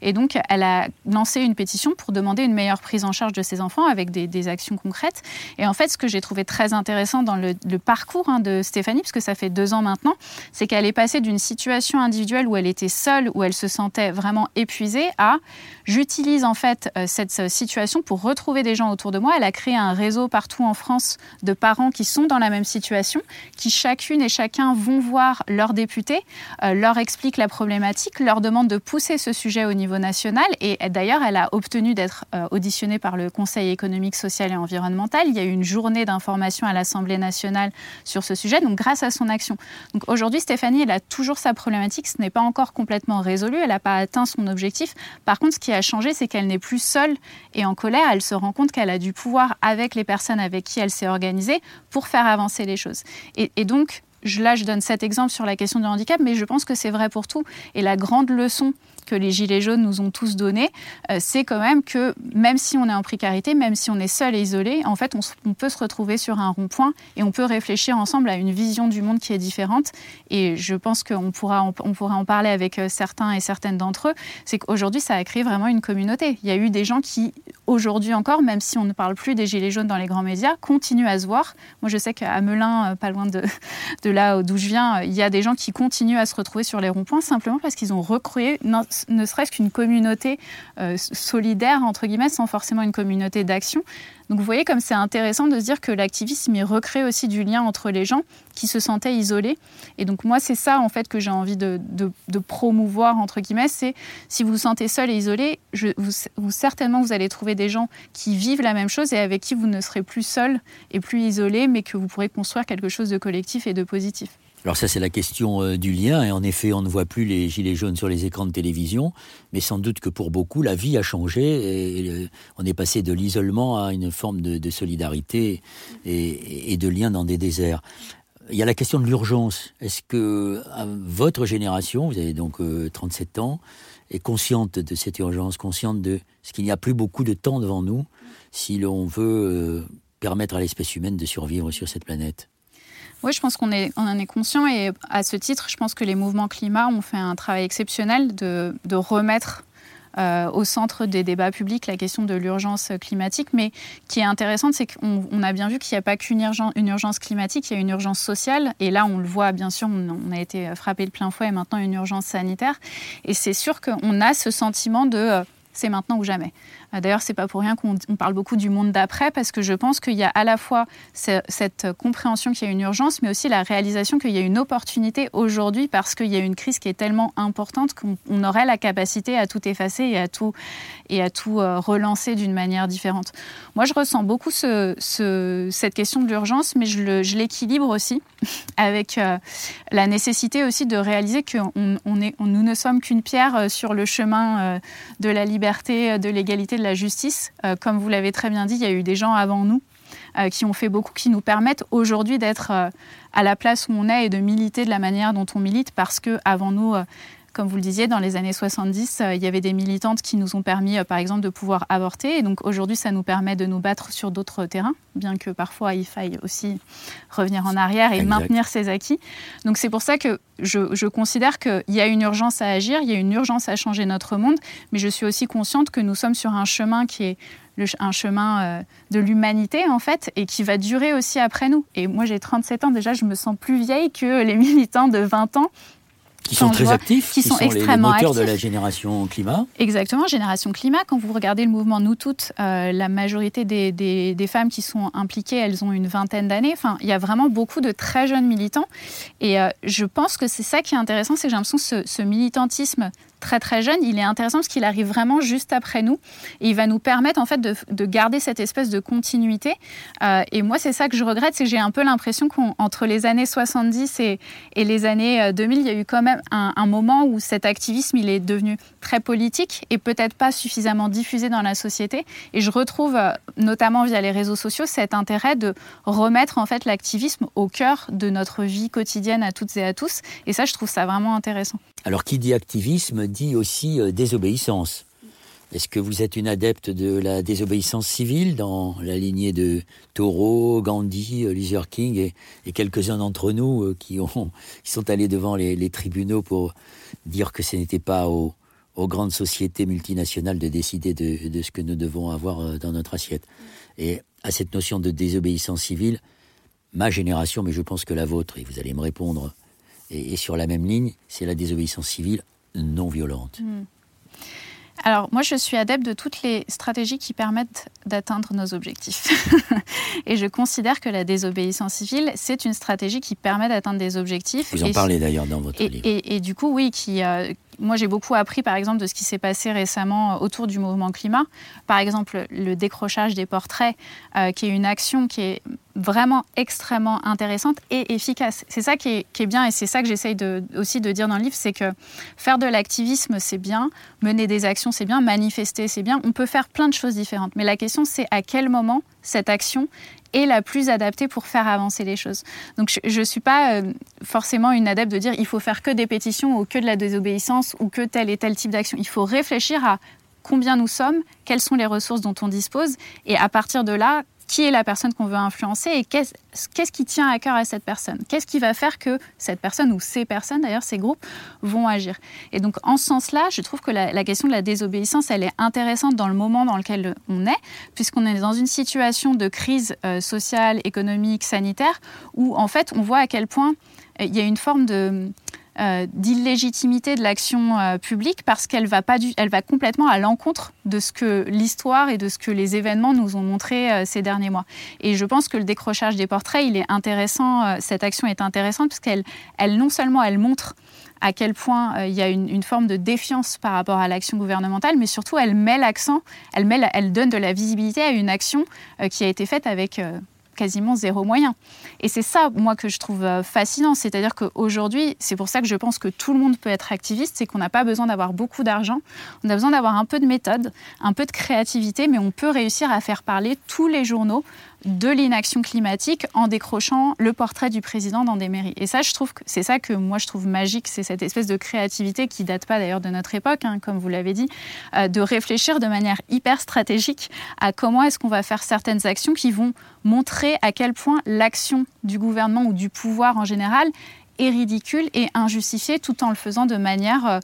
Et donc, elle a lancé une pétition pour demander une meilleure prise en charge de ses enfants avec des, actions concrètes. Et en fait, ce que j'ai trouvé très intéressant dans le, parcours hein, de Stéphanie, puisque ça fait deux ans maintenant, c'est qu'elle est passée d'une situation individuelle où elle était seule, où elle se sentait vraiment épuisée, à j'utilise en fait euh, cette euh, situation pour retrouver des gens autour de moi. Elle a créé un réseau partout en France de parents qui sont dans la même situation, qui chacune et chacun vont voir leurs députés, euh, leur expliquent la problématique, leur demandent de pousser ce sujet au niveau national. Et d'ailleurs, elle a obtenu d'être euh, auditionnée par le Conseil économique, social et environnemental. Il y a eu une journée d'information à l'Assemblée nationale sur ce sujet, donc grâce à son action. Donc aujourd'hui, Stéphanie, elle a toujours sa problématique. Ce n'est pas encore complètement résolu. Elle n'a pas atteint son objectif. Par contre, ce qui a changé, c'est qu'elle n'est plus seule et en colère. Elle se rend compte qu'elle a du pouvoir avec les personnes avec qui elle s'est organisée pour faire avancer les choses. Et, donc, là, je donne cet exemple sur la question du handicap, mais je pense que c'est vrai pour tout. Et la grande leçon que les Gilets jaunes nous ont tous donné, euh, c'est quand même que même si on est en précarité, même si on est seul et isolé, en fait, on, peut se retrouver sur un rond-point et on peut réfléchir ensemble à une vision du monde qui est différente. Et je pense qu'on pourra, on pourra en parler avec euh, certains et certaines d'entre eux. C'est qu'aujourd'hui, ça a créé vraiment une communauté. Il y a eu des gens qui, aujourd'hui encore, même si on ne parle plus des Gilets jaunes dans les grands médias, continuent à se voir. Moi, je sais qu'à Melun, euh, pas loin de, là d'où je viens, il y a des gens qui continuent à se retrouver sur les ronds-points simplement parce qu'ils ont recréé ne serait-ce qu'une communauté euh, solidaire, entre guillemets, sans forcément une communauté d'action. Donc vous voyez comme c'est intéressant de se dire que l'activisme il recrée aussi du lien entre les gens qui se sentaient isolés. Et donc moi c'est ça en fait que j'ai envie de, promouvoir entre guillemets, c'est si vous vous sentez seul et isolé, vous, certainement vous allez trouver des gens qui vivent la même chose et avec qui vous ne serez plus seul et plus isolé, mais que vous pourrez construire quelque chose de collectif et de positif. Alors ça, c'est la question euh, du lien. Et en effet, on ne voit plus les gilets jaunes sur les écrans de télévision, mais sans doute que pour beaucoup, la vie a changé. Et on est passé de l'isolement à une forme de, solidarité et, de lien dans des déserts. Il y a la question de l'urgence. Est-ce que votre génération, vous avez donc 37 euh, ans, est consciente de cette urgence, consciente de ce qu'il n'y a plus beaucoup de temps devant nous si l'on veut euh, permettre à l'espèce humaine de survivre sur cette planète? Oui, je pense qu'on on en est conscient et à ce titre, je pense que les mouvements climat ont fait un travail exceptionnel de, remettre euh, au centre des débats publics la question de l'urgence climatique. Mais qui est intéressante, c'est qu'on a bien vu qu'il n'y a pas qu'une urgence, une urgence climatique, il y a une urgence sociale. Et là, on le voit, bien sûr, on, a été frappé de plein fouet et maintenant une urgence sanitaire. Et c'est sûr qu'on a ce sentiment de euh, c'est maintenant ou jamais. Euh, d'ailleurs, c'est pas pour rien qu'on parle beaucoup du monde d'après, parce que je pense qu'il y a à la fois cette compréhension qu'il y a une urgence, mais aussi la réalisation qu'il y a une opportunité aujourd'hui, parce qu'il y a une crise qui est tellement importante qu'on aurait la capacité à tout effacer et à tout, et à tout euh, relancer d'une manière différente. Moi, je ressens beaucoup cette question de l'urgence, mais je l'équilibre aussi avec euh, la nécessité aussi de réaliser que nous ne sommes qu'une pierre sur le chemin de la liberté de l'égalité, de la justice. Euh, comme vous l'avez très bien dit, il y a eu des gens avant nous euh, qui ont fait beaucoup, qui nous permettent aujourd'hui d'être à la place où on est et de militer de la manière dont on milite, parce que avant nous, comme vous le disiez, dans les années 70, euh, il y avait des militantes qui nous ont permis, euh, par exemple, de pouvoir avorter. Et donc aujourd'hui, ça nous permet de nous battre sur d'autres terrains, bien que parfois il faille aussi revenir en arrière et maintenir ses acquis. Donc c'est pour ça que je, considère qu'il y a une urgence à agir, il y a une urgence à changer notre monde, mais je suis aussi consciente que nous sommes sur un chemin qui est un chemin euh, de l'humanité en fait et qui va durer aussi après nous. Et moi j'ai 37 ans déjà, je me sens plus vieille que les militants de 20 ans qui sont très actifs, qui, sont, extrêmement les moteurs de la génération climat. Exactement, génération climat. Quand vous regardez le mouvement Nous Toutes, euh, la majorité des, des, femmes qui sont impliquées, elles ont une vingtaine d'années. Enfin, il y a vraiment beaucoup de très jeunes militants. Et euh, je pense que c'est ça qui est intéressant, c'est que j'ai l'impression que ce, ce militantisme très très jeune, il est intéressant parce qu'il arrive vraiment juste après nous et il va nous permettre en fait de, de garder cette espèce de continuité. Euh, et moi, c'est ça que je regrette, c'est que j'ai un peu l'impression qu'entre les années 70 et, et, les années 2000, euh, il y a eu quand même un, un, moment où cet activisme il est devenu très politique et peut-être pas suffisamment diffusé dans la société. Et je retrouve, euh, notamment via les réseaux sociaux, cet intérêt de remettre en fait l'activisme au cœur de notre vie quotidienne à toutes et à tous. Et ça, je trouve ça vraiment intéressant. Alors, qui dit activisme dit aussi euh, désobéissance. Est-ce que vous êtes une adepte de la désobéissance civile dans la lignée de Thoreau, Gandhi, euh, Luther King et, quelques-uns d'entre nous euh, qui, ont, qui sont allés devant les, tribunaux pour dire que ce n'était pas aux, grandes sociétés multinationales de décider de, de, ce que nous devons avoir dans notre assiette Et à cette notion de désobéissance civile, ma génération, mais je pense que la vôtre, et vous allez me répondre et, sur la même ligne, c'est la désobéissance civile non violente. Hmm. Alors moi, je suis adepte de toutes les stratégies qui permettent d'atteindre nos objectifs. et je considère que la désobéissance civile, c'est une stratégie qui permet d'atteindre des objectifs. Vous en parlez d'ailleurs dans votre et, livre. Et, du coup, oui, qui, euh, moi, j'ai beaucoup appris, par exemple, de ce qui s'est passé récemment euh, autour du mouvement climat. Par exemple, le décrochage des portraits, euh, qui est une action qui est vraiment extrêmement intéressante et efficace. C'est ça qui est, bien et c'est ça que j'essaye aussi de dire dans le livre, c'est que faire de l'activisme, c'est bien, mener des actions, c'est bien, manifester, c'est bien. On peut faire plein de choses différentes. Mais la question, c'est à quel moment cette action est la plus adaptée pour faire avancer les choses. Donc je ne suis pas euh, forcément une adepte de dire il faut faire que des pétitions ou que de la désobéissance ou que tel et tel type d'action. Il faut réfléchir à combien nous sommes, quelles sont les ressources dont on dispose, et à partir de là, qui est la personne qu'on veut influencer et qu'est-ce qui tient à cœur à cette personne? Qu'est-ce qui va faire que cette personne ou ces personnes, d'ailleurs ces groupes, vont agir? Et donc en ce sens-là, je trouve que la, question de la désobéissance, elle est intéressante dans le moment dans lequel on est, puisqu'on est dans une situation de crise euh, sociale, économique, sanitaire, où en fait on voit à quel point euh, il y a une forme de euh, d'illégitimité de l'action euh, publique parce qu'elle va, pas elle va complètement à l'encontre de ce que l'histoire et de ce que les événements nous ont montré euh, ces derniers mois. Et je pense que le décrochage des portraits, il est intéressant, cette action est intéressante parce qu'elle elle, non seulement elle montre à quel point il y a une, forme de défiance par rapport à l'action gouvernementale, mais surtout elle met l'accent, elle, met, elle donne de la visibilité à une action qui a été faite avec quasiment zéro moyen. Et c'est ça, moi, que je trouve euh, fascinant. C'est-à-dire qu'aujourd'hui, c'est pour ça que je pense que tout le monde peut être activiste, c'est qu'on n'a pas besoin d'avoir beaucoup d'argent, on a besoin d'avoir un peu de méthode, un peu de créativité, mais on peut réussir à faire parler tous les journaux de l'inaction climatique en décrochant le portrait du président dans des mairies. Et ça, je trouve que c'est ça que moi je trouve magique, c'est cette espèce de créativité qui date pas d'ailleurs de notre époque, hein, comme vous l'avez dit, euh, de réfléchir de manière hyper stratégique à comment est-ce qu'on va faire certaines actions qui vont montrer à quel point l'action du gouvernement ou du pouvoir en général est ridicule et injustifiée tout en le faisant de manière euh,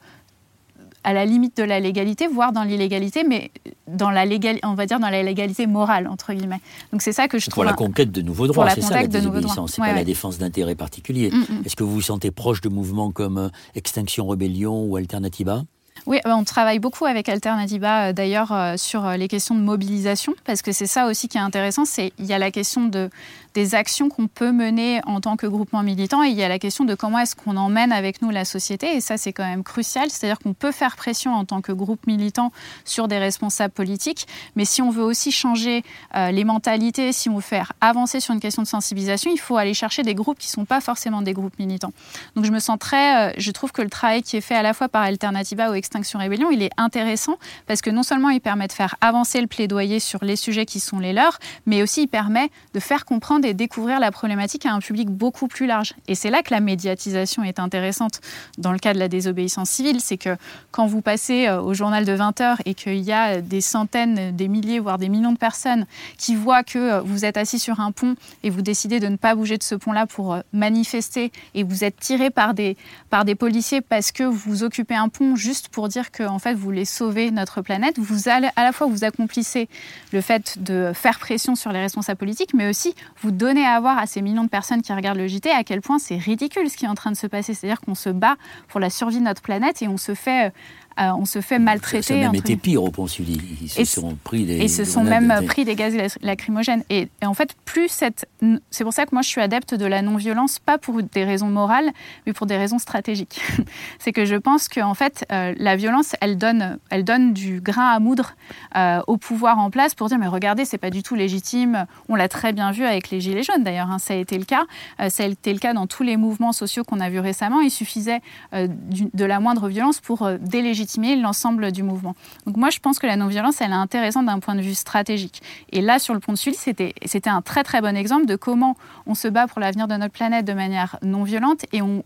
à la limite de la légalité, voire dans l'illégalité, mais dans la on va dire dans la légalité morale entre guillemets. Donc c'est ça que je trouve. Pour la conquête de nouveaux droits, c'est ça la désobéissance, c'est pas la défense d'intérêts particuliers. Mm, mm. Est-ce que vous vous sentez proche de mouvements comme euh, Extinction Rebellion ou Alternativa? Oui, on travaille beaucoup avec Alternativa euh, d'ailleurs euh, sur les questions de mobilisation parce que c'est ça aussi qui est intéressant, il y a la question de des actions qu'on peut mener en tant que groupement militant et il y a la question de comment est-ce qu'on emmène avec nous la société et ça c'est quand même crucial, c'est-à-dire qu'on peut faire pression en tant que groupe militant sur des responsables politiques, mais si on veut aussi changer euh, les mentalités, si on veut faire avancer sur une question de sensibilisation, il faut aller chercher des groupes qui ne sont pas forcément des groupes militants. Donc je me sens très, euh, je trouve que le travail qui est fait à la fois par Alternativa ou Extinction Rébellion, il est intéressant parce que non seulement il permet de faire avancer le plaidoyer sur les sujets qui sont les leurs, mais aussi il permet de faire comprendre et découvrir la problématique à un public beaucoup plus large. Et c'est là que la médiatisation est intéressante dans le cas de la désobéissance civile, c'est que quand vous passez euh, au journal de 20 heures et qu'il y a des centaines, des milliers, voire des millions de personnes qui voient que euh, vous êtes assis sur un pont et vous décidez de ne pas bouger de ce pont-là pour euh, manifester et vous êtes tiré par des, par des policiers parce que vous occupez un pont juste pour dire que en fait vous voulez sauver notre planète, vous allez, à la fois vous accomplissez le fait de faire pression sur les responsables politiques, mais aussi vous donner à voir à ces millions de personnes qui regardent le JT à quel point c'est ridicule ce qui est en train de se passer. C'est-à-dire qu'on se bat pour la survie de notre planète et on se fait euh, on se fait maltraiter. Ça a même été pire au pont Sully. Ils se sont pris des. Et se sont même pris des gaz lacrymogènes. Et, en fait, plus cette. C'est pour ça que moi, je suis adepte de la non-violence, pas pour des raisons morales, mais pour des raisons stratégiques. c'est que je pense qu'en fait, euh, la violence, elle donne, elle donne du grain à moudre euh, au pouvoir en place pour dire mais regardez, c'est pas du tout légitime. On l'a très bien vu avec les Gilets jaunes d'ailleurs, hein, ça a été le cas. ça a été le cas dans tous les mouvements sociaux qu'on a vus récemment. Il suffisait de la moindre violence pour délégitimer l'ensemble du mouvement. Donc moi, je pense que la non-violence, elle est intéressante d'un point de vue stratégique. Et là, sur le pont de Sully, c'était, un très très bon exemple de comment on se bat pour l'avenir de notre planète de manière non violente et on,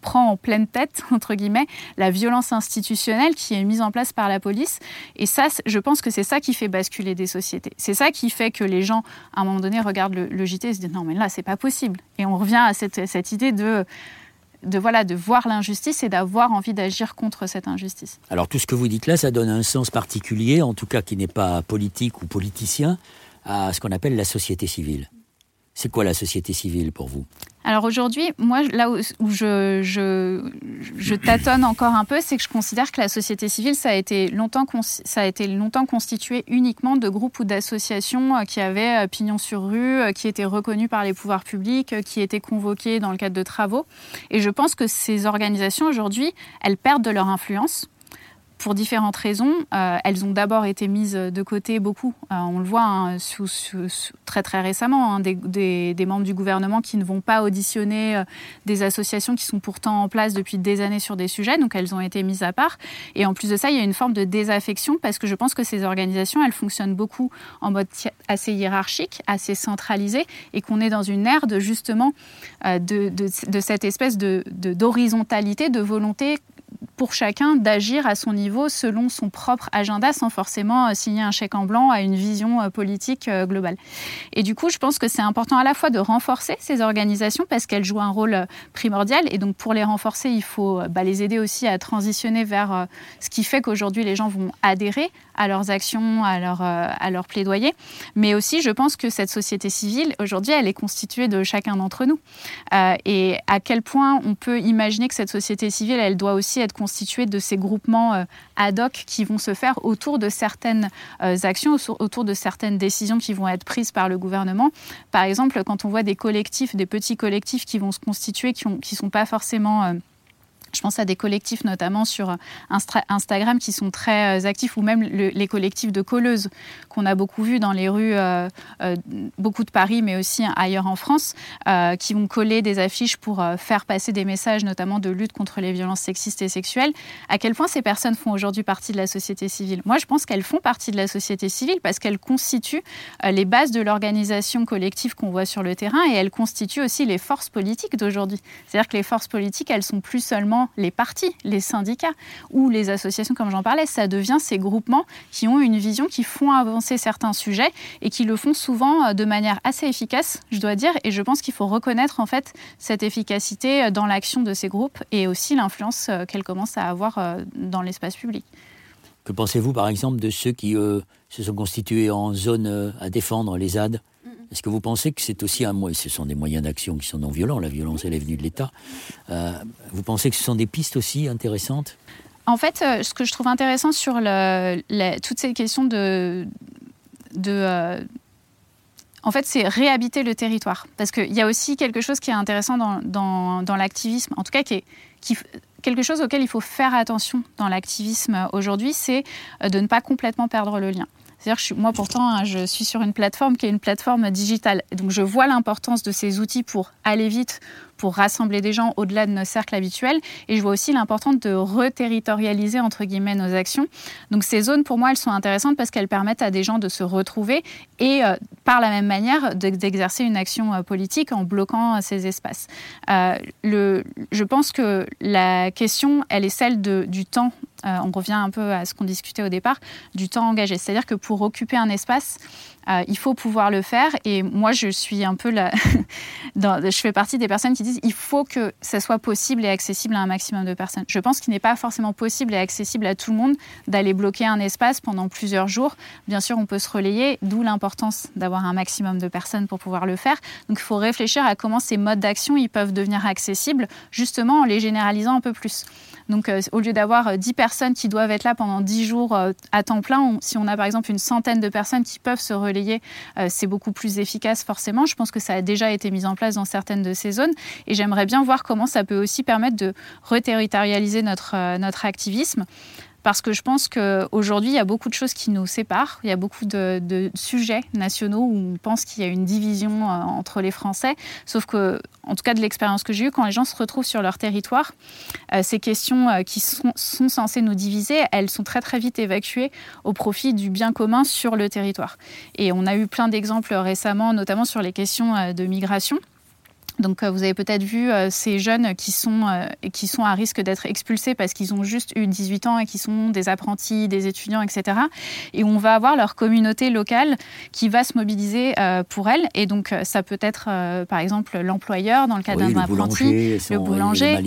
prend en pleine tête, entre guillemets, la violence institutionnelle qui est mise en place par la police. Et ça, je pense que c'est ça qui fait basculer des sociétés. C'est ça qui fait que les gens, à un moment donné, regardent le, JT et se disent non, mais là, c'est pas possible. Et on revient à cette, cette idée de de, voilà, de voir l'injustice et d'avoir envie d'agir contre cette injustice. Alors tout ce que vous dites là, ça donne un sens particulier, en tout cas qui n'est pas politique ou politicien, à ce qu'on appelle la société civile. C'est quoi la société civile pour vous? Alors aujourd'hui, moi, là où, je, tâtonne encore un peu, c'est que je considère que la société civile, ça a été longtemps, ça a été longtemps constitué uniquement de groupes ou d'associations euh, qui avaient euh, pignon sur rue, euh, qui étaient reconnus par les pouvoirs publics, qui étaient convoqués dans le cadre de travaux. Et je pense que ces organisations, aujourd'hui, elles perdent de leur influence pour différentes raisons. elles ont d'abord été mises de côté beaucoup. on le voit hein, très très récemment, hein, des, membres du gouvernement qui ne vont pas auditionner des associations qui sont pourtant en place depuis des années sur des sujets, donc elles ont été mises à part. Et en plus de ça, il y a une forme de désaffection parce que je pense que ces organisations, elles fonctionnent beaucoup en mode assez hiérarchique, assez centralisé, et qu'on est dans une ère de justement de, de, cette espèce de d'horizontalité, de volonté pour chacun d'agir à son niveau selon son propre agenda sans forcément euh, signer un chèque en blanc à une vision euh, politique euh, globale. Et du coup, je pense que c'est important à la fois de renforcer ces organisations parce qu'elles jouent un rôle primordial et donc pour les renforcer, il faut bah, les aider aussi à transitionner vers ce qui fait qu'aujourd'hui les gens vont adhérer à leurs actions, à leur, à leur plaidoyer. Mais aussi, je pense que cette société civile, aujourd'hui, elle est constituée de chacun d'entre nous. et à quel point on peut imaginer que cette société civile, elle doit aussi être constituée de ces groupements euh, ad hoc qui vont se faire autour de certaines euh, actions, autour de certaines décisions qui vont être prises par le gouvernement. Par exemple, quand on voit des collectifs, des petits collectifs qui vont se constituer, qui ne sont pas forcément euh, je pense à des collectifs notamment sur Instagram qui sont très euh, actifs, ou même les collectifs de colleuses qu'on a beaucoup vus dans les rues, euh, euh, beaucoup de Paris, mais aussi ailleurs en France, qui vont coller des affiches pour faire passer des messages, notamment de lutte contre les violences sexistes et sexuelles. À quel point ces personnes font aujourd'hui partie de la société civile? Moi, je pense qu'elles font partie de la société civile parce qu'elles constituent les bases de l'organisation collective qu'on voit sur le terrain et elles constituent aussi les forces politiques d'aujourd'hui. C'est-à-dire que les forces politiques, elles sont plus seulement les partis, les syndicats ou les associations, comme j'en parlais, ça devient ces groupements qui ont une vision, qui font avancer certains sujets et qui le font souvent euh, de manière assez efficace, je dois dire. Et je pense qu'il faut reconnaître en fait cette efficacité euh, dans l'action de ces groupes et aussi l'influence euh, qu'elles commencent à avoir dans l'espace public. Que pensez-vous par exemple de ceux qui se sont constitués en zone à défendre, les ZAD? Est-ce que vous pensez que c'est aussi un moyen, ce sont des moyens d'action qui sont non violents, la violence elle est venue de l'État, euh, vous pensez que ce sont des pistes aussi intéressantes? En fait, euh, ce que je trouve intéressant sur toutes ces questions de... euh, en fait, c'est réhabiter le territoire. Parce qu'il y a aussi quelque chose qui est intéressant dans, l'activisme, en tout cas quelque chose auquel il faut faire attention dans l'activisme aujourd'hui, c'est de ne pas complètement perdre le lien. C'est-à-dire, moi pourtant, hein, je suis sur une plateforme qui est une plateforme digitale. Donc, je vois l'importance de ces outils pour aller vite, pour rassembler des gens au-delà de nos cercles habituels. Et je vois aussi l'importance de reterritorialiser, entre guillemets, nos actions. Donc ces zones, pour moi, elles sont intéressantes parce qu'elles permettent à des gens de se retrouver et, euh, par la même manière, d'exercer une action euh, politique en bloquant euh, ces espaces. je pense que la question, elle est celle du temps on revient un peu à ce qu'on discutait au départ, du temps engagé. C'est-à-dire que pour occuper un espace, euh, il faut pouvoir le faire. Et moi, je suis un peu la... je fais partie des personnes qui disent il faut que ça soit possible et accessible à un maximum de personnes. Je pense qu'il n'est pas forcément possible et accessible à tout le monde d'aller bloquer un espace pendant plusieurs jours. Bien sûr, on peut se relayer, d'où l'importance d'avoir un maximum de personnes pour pouvoir le faire. Donc, il faut réfléchir à comment ces modes d'action ils peuvent devenir accessibles, justement en les généralisant un peu plus. Donc, euh, au lieu d'avoir 10 personnes qui doivent être là pendant 10 jours euh, à temps plein, si on a par exemple une centaine de personnes qui peuvent se relayer euh, c'est beaucoup plus efficace forcément. Je pense que ça a déjà été mis en place dans certaines de ces zones et j'aimerais bien voir comment ça peut aussi permettre de reterritorialiser notre, euh, notre activisme parce que je pense qu'aujourd'hui, il y a beaucoup de choses qui nous séparent. Il y a beaucoup de, sujets nationaux où on pense qu'il y a une division euh, entre les Français. Sauf que, en tout cas, de l'expérience que j'ai eue, quand les gens se retrouvent sur leur territoire, euh, ces questions euh, qui sont, sont, censées nous diviser, elles sont très, très vite évacuées au profit du bien commun sur le territoire. Et on a eu plein d'exemples récemment, notamment sur les questions de migration. Donc euh, vous avez peut-être vu euh, ces jeunes qui sont, euh, qui sont à risque d'être expulsés parce qu'ils ont juste eu 18 ans et qui sont des apprentis, des étudiants, etc. Et on va avoir leur communauté locale qui va se mobiliser pour elles. Et donc ça peut être par exemple l'employeur dans le cas d'un apprenti, le boulanger,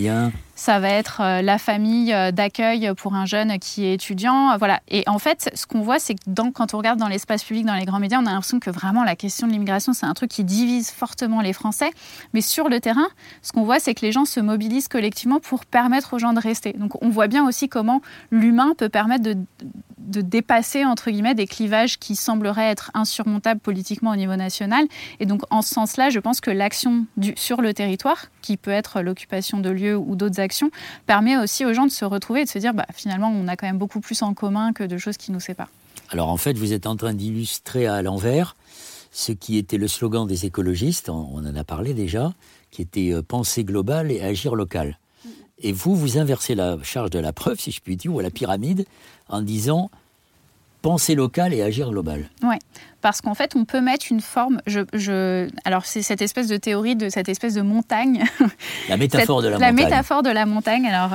ça va être euh, la famille euh, d'accueil pour un jeune qui est étudiant. Euh, voilà. Et en fait, ce qu'on voit, c'est que quand on regarde dans l'espace public, dans les grands médias, on a l'impression que vraiment la question de l'immigration, c'est un truc qui divise fortement les Français. Mais sur le terrain, ce qu'on voit, c'est que les gens se mobilisent collectivement pour permettre aux gens de rester. Donc on voit bien aussi comment l'humain peut permettre de de, dépasser, entre guillemets, des clivages qui sembleraient être insurmontables politiquement au niveau national. Et donc, en ce sens-là, je pense que l'action sur le territoire, qui peut être l'occupation de lieux ou d'autres actions, permet aussi aux gens de se retrouver et de se dire, bah, finalement, on a quand même beaucoup plus en commun que de choses qui nous séparent. Alors, en fait, vous êtes en train d'illustrer à l'envers ce qui était le slogan des écologistes, on en a parlé déjà, qui était euh, penser global et agir local. Et vous, vous inversez la charge de la preuve, si je puis dire, ou la pyramide, en disant penser local et agir global. Oui, parce qu'en fait, on peut mettre une forme. Je, alors, c'est cette espèce de théorie de cette espèce de montagne. La métaphore de la montagne. La métaphore de la montagne. Alors,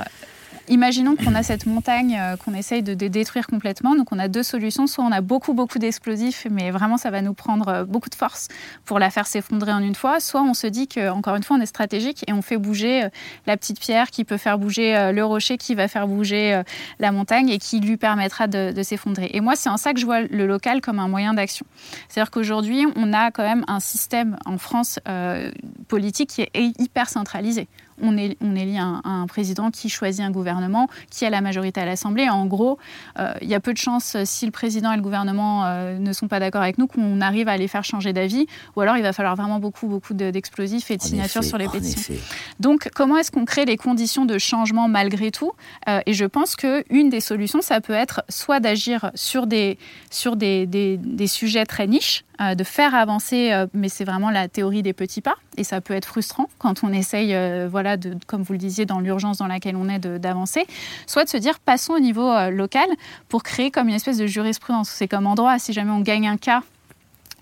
Imaginons qu'on a cette montagne euh, qu'on essaye de, détruire complètement. Donc on a deux solutions. Soit on a beaucoup, beaucoup d'explosifs, mais vraiment ça va nous prendre euh, beaucoup de force pour la faire s'effondrer en une fois. Soit on se dit qu'encore une fois on est stratégique et on fait bouger euh, la petite pierre qui peut faire bouger le rocher qui va faire bouger la montagne et qui lui permettra de, s'effondrer. Et moi c'est en ça que je vois le local comme un moyen d'action. C'est-à-dire qu'aujourd'hui on a quand même un système en France politique qui est hyper centralisé on est, on à un, président qui choisit un gouvernement, qui a la majorité à l'Assemblée. En gros, euh, il y a peu de chances, euh, si le président et le gouvernement euh, ne sont pas d'accord avec nous, qu'on arrive à les faire changer d'avis, ou alors il va falloir vraiment beaucoup, beaucoup d'explosifs et de signatures sur les pétitions. Donc, comment est-ce qu'on crée les conditions de changement malgré tout? Et je pense qu'une des solutions, ça peut être soit d'agir sur des, sur des, des sujets très niches, de faire avancer, euh, mais c'est vraiment la théorie des petits pas. Et ça peut être frustrant quand on essaye, euh, voilà, de, comme vous le disiez, dans l'urgence dans laquelle on est, d'avancer. Soit de se dire, passons au niveau local pour créer comme une espèce de jurisprudence. C'est comme en droit, si jamais on gagne un cas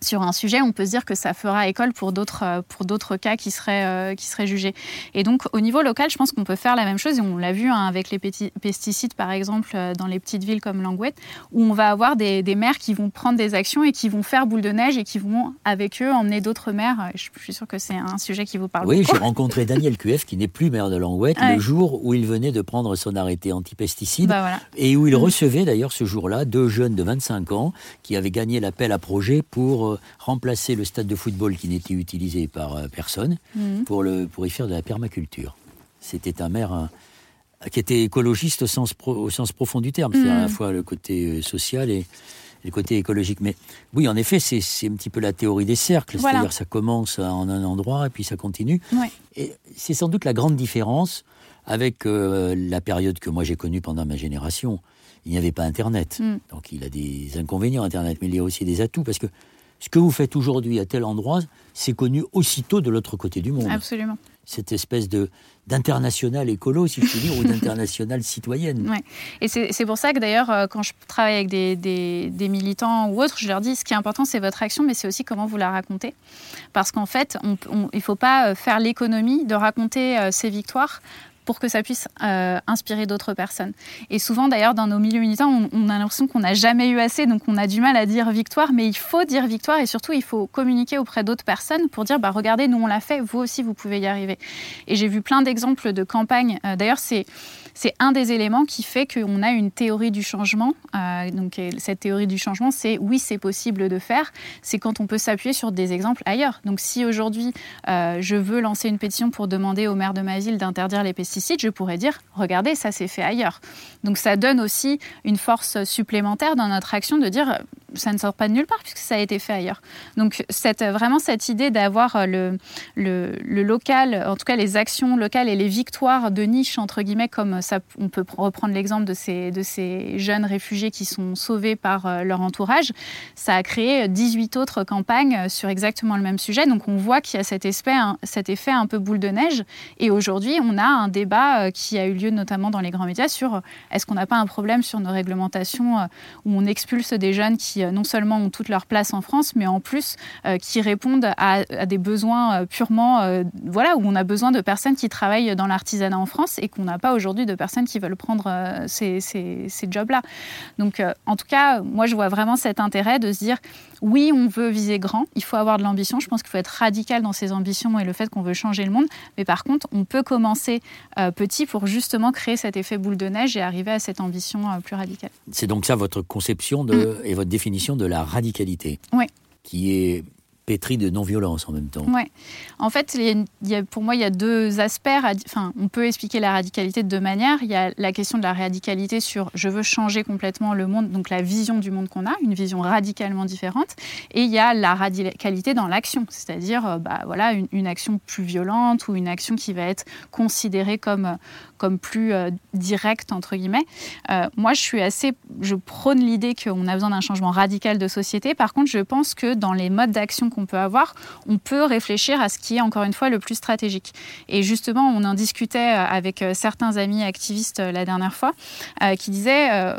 sur un sujet, on peut se dire que ça fera école pour d'autres euh, pour d'autres cas qui seraient euh, qui seraient jugés. Et donc au niveau local, je pense qu'on peut faire la même chose et on l'a vu hein, avec les pesticides par exemple euh, dans les petites villes comme Langouette où on va avoir des, des, maires qui vont prendre des actions et qui vont faire boule de neige et qui vont avec eux emmener d'autres maires. Je suis sûre que c'est un sujet qui vous parle. Oui, j'ai rencontré Daniel QF qui n'est plus maire de Langouette le jour où il venait de prendre son arrêté anti-pesticides bah, et où il mm. recevait d'ailleurs ce jour-là deux jeunes de 25 ans qui avaient gagné l'appel à projet pour euh, remplacer le stade de football qui n'était utilisé par euh, personne mhm. pour, le, pour y faire de la permaculture. C'était un maire qui était écologiste au sens, au sens profond du terme, c'est à la mhm. fois le côté euh, social et, le côté écologique. Mais oui, en effet, c'est un petit peu la théorie des cercles, c'est-à-dire ça commence en un endroit et puis ça continue. Et c'est sans doute la grande différence avec la période que moi j'ai connue pendant ma génération. Il n'y avait pas Internet. Mm. Donc il a des inconvénients, Internet, mais il y a aussi des atouts, parce que ce que vous faites aujourd'hui à tel endroit, c'est connu aussitôt de l'autre côté du monde. Absolument. Cette espèce de d'international écolo, si je puis dire, ou d'international citoyenne. Ouais. Et c'est pour ça que d'ailleurs, euh, quand je travaille avec des, des, militants ou autres, je leur dis ce qui est important, c'est votre action, mais c'est aussi comment vous la racontez. Parce qu'en fait, on, il ne faut pas euh, faire l'économie de raconter euh, ses victoires pour que ça puisse euh, inspirer d'autres personnes. Et souvent, d'ailleurs, dans nos milieux militants, on, a l'impression qu'on n'a jamais eu assez, donc on a du mal à dire victoire, mais il faut dire victoire et surtout, il faut communiquer auprès d'autres personnes pour dire, bah, regardez, nous on l'a fait, vous aussi, vous pouvez y arriver. Et j'ai vu plein d'exemples de campagnes. Euh, d'ailleurs, c'est c'est un des éléments qui fait qu'on a une théorie du changement. Euh, donc cette théorie du changement, c'est oui, c'est possible de faire. C'est quand on peut s'appuyer sur des exemples ailleurs. Donc si aujourd'hui euh, je veux lancer une pétition pour demander au maire de ma ville d'interdire les pesticides, je pourrais dire regardez, ça s'est fait ailleurs. Donc ça donne aussi une force supplémentaire dans notre action de dire ça ne sort pas de nulle part puisque ça a été fait ailleurs. Donc cette, vraiment cette idée d'avoir euh, le, le, local, en tout cas les actions locales et les victoires de niche, entre guillemets, comme on peut reprendre l'exemple de ces, de ces jeunes réfugiés qui sont sauvés par euh, leur entourage, ça a créé 18 autres campagnes sur exactement le même sujet. Donc on voit qu'il y a cet, effet, cet effet un peu boule de neige. Et aujourd'hui, on a un débat euh, qui a eu lieu notamment dans les grands médias sur est-ce qu'on n'a pas un problème sur nos réglementations où on expulse des jeunes qui euh, non seulement ont toute leur place en France, mais en plus euh, qui répondent à, des besoins euh, purement, voilà, où on a besoin de personnes qui travaillent dans l'artisanat en France et qu'on n'a pas aujourd'hui de personnes qui veulent prendre ces, ces, ces jobs-là. Donc, en tout cas, moi, je vois vraiment cet intérêt de se dire, oui, on veut viser grand, il faut avoir de l'ambition. Je pense qu'il faut être radical dans ses ambitions et le fait qu'on veut changer le monde. Mais par contre, on peut commencer petit pour justement créer cet effet boule de neige et arriver à cette ambition plus radicale. C'est donc ça votre conception de, mm. et votre définition de la radicalité. Qui est pétri de non-violence en même temps. Ouais. En fait, il y a, pour moi, il y a deux aspects. Enfin, on peut expliquer la radicalité de deux manières. Il y a la question de la radicalité sur je veux changer complètement le monde, donc la vision du monde qu'on a, une vision radicalement différente. Et il y a la radicalité dans l'action, c'est-à-dire euh, bah, voilà, une, une, action plus violente ou une action qui va être considérée comme, comme plus euh, directe, entre guillemets. Euh, moi, je suis assez. Je prône l'idée qu'on a besoin d'un changement radical de société. Par contre, je pense que dans les modes d'action qu'on peut avoir, on peut réfléchir à ce qui est encore une fois le plus stratégique. Et justement, on en discutait euh, avec euh, certains amis activistes la dernière fois qui disaient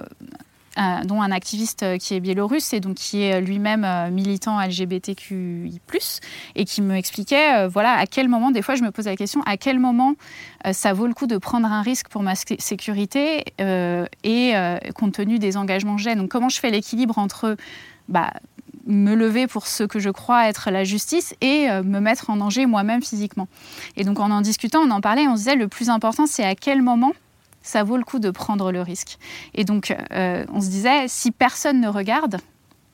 euh, dont un activiste qui est biélorusse et donc qui est lui-même militant LGBTQI+, et qui me expliquait, voilà, à quel moment, des fois je me pose la question, à quel moment ça vaut le coup de prendre un risque pour ma sécurité et compte tenu des engagements que j'ai. Donc comment je fais l'équilibre entre bah, me lever pour ce que je crois être la justice et euh, me mettre en danger moi-même physiquement? Et donc en en discutant, on en parlait, on se disait le plus important c'est à quel moment ça vaut le coup de prendre le risque. Et donc euh, on se disait si personne ne regarde,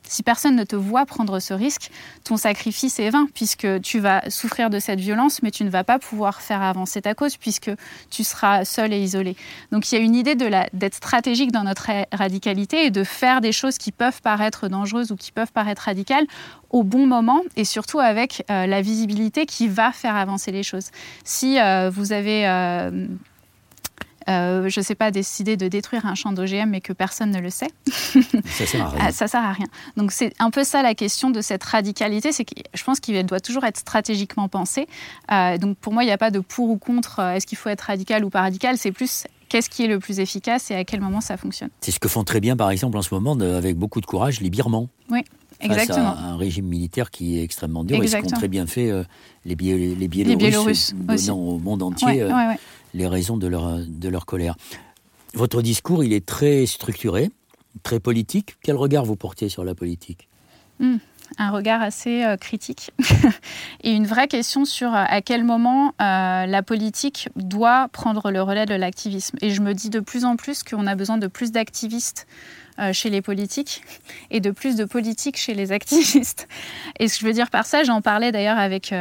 si personne ne te voit prendre ce risque, ton sacrifice est vain, puisque tu vas souffrir de cette violence, mais tu ne vas pas pouvoir faire avancer ta cause, puisque tu seras seul et isolé. Donc il y a une idée d'être stratégique dans notre radicalité et de faire des choses qui peuvent paraître dangereuses ou qui peuvent paraître radicales au bon moment et surtout avec euh, la visibilité qui va faire avancer les choses. Si euh, vous avez... Euh, je ne sais pas, décider de détruire un champ d'OGM mais que personne ne le sait. ça sert à rien. Ah, ça sert à rien. Donc c'est un peu ça la question de cette radicalité, c'est que je pense qu'il doit toujours être stratégiquement pensé. Euh, donc pour moi, il n'y a pas de pour ou contre, euh, est-ce qu'il faut être radical ou pas radical, c'est plus qu'est-ce qui est le plus efficace et à quel moment ça fonctionne. C'est ce que font très bien, par exemple, en ce moment, avec beaucoup de courage, les Birmans. Oui. Exactement. Face à un régime militaire qui est extrêmement dur Exactement. et ce qu'ont très bien fait les, les, Biélorusses, les au monde entier. Ouais, ouais, les raisons de leur, de leur colère. Votre discours, il est très structuré, très politique. Quel regard vous portez sur la politique? Mmh, Un regard assez euh, critique et une vraie question sur euh, à quel moment euh, la politique doit prendre le relais de l'activisme. Et je me dis de plus en plus qu'on a besoin de plus d'activistes chez les politiques et de plus de politiques chez les activistes. Et ce que je veux dire par ça, j'en parlais d'ailleurs avec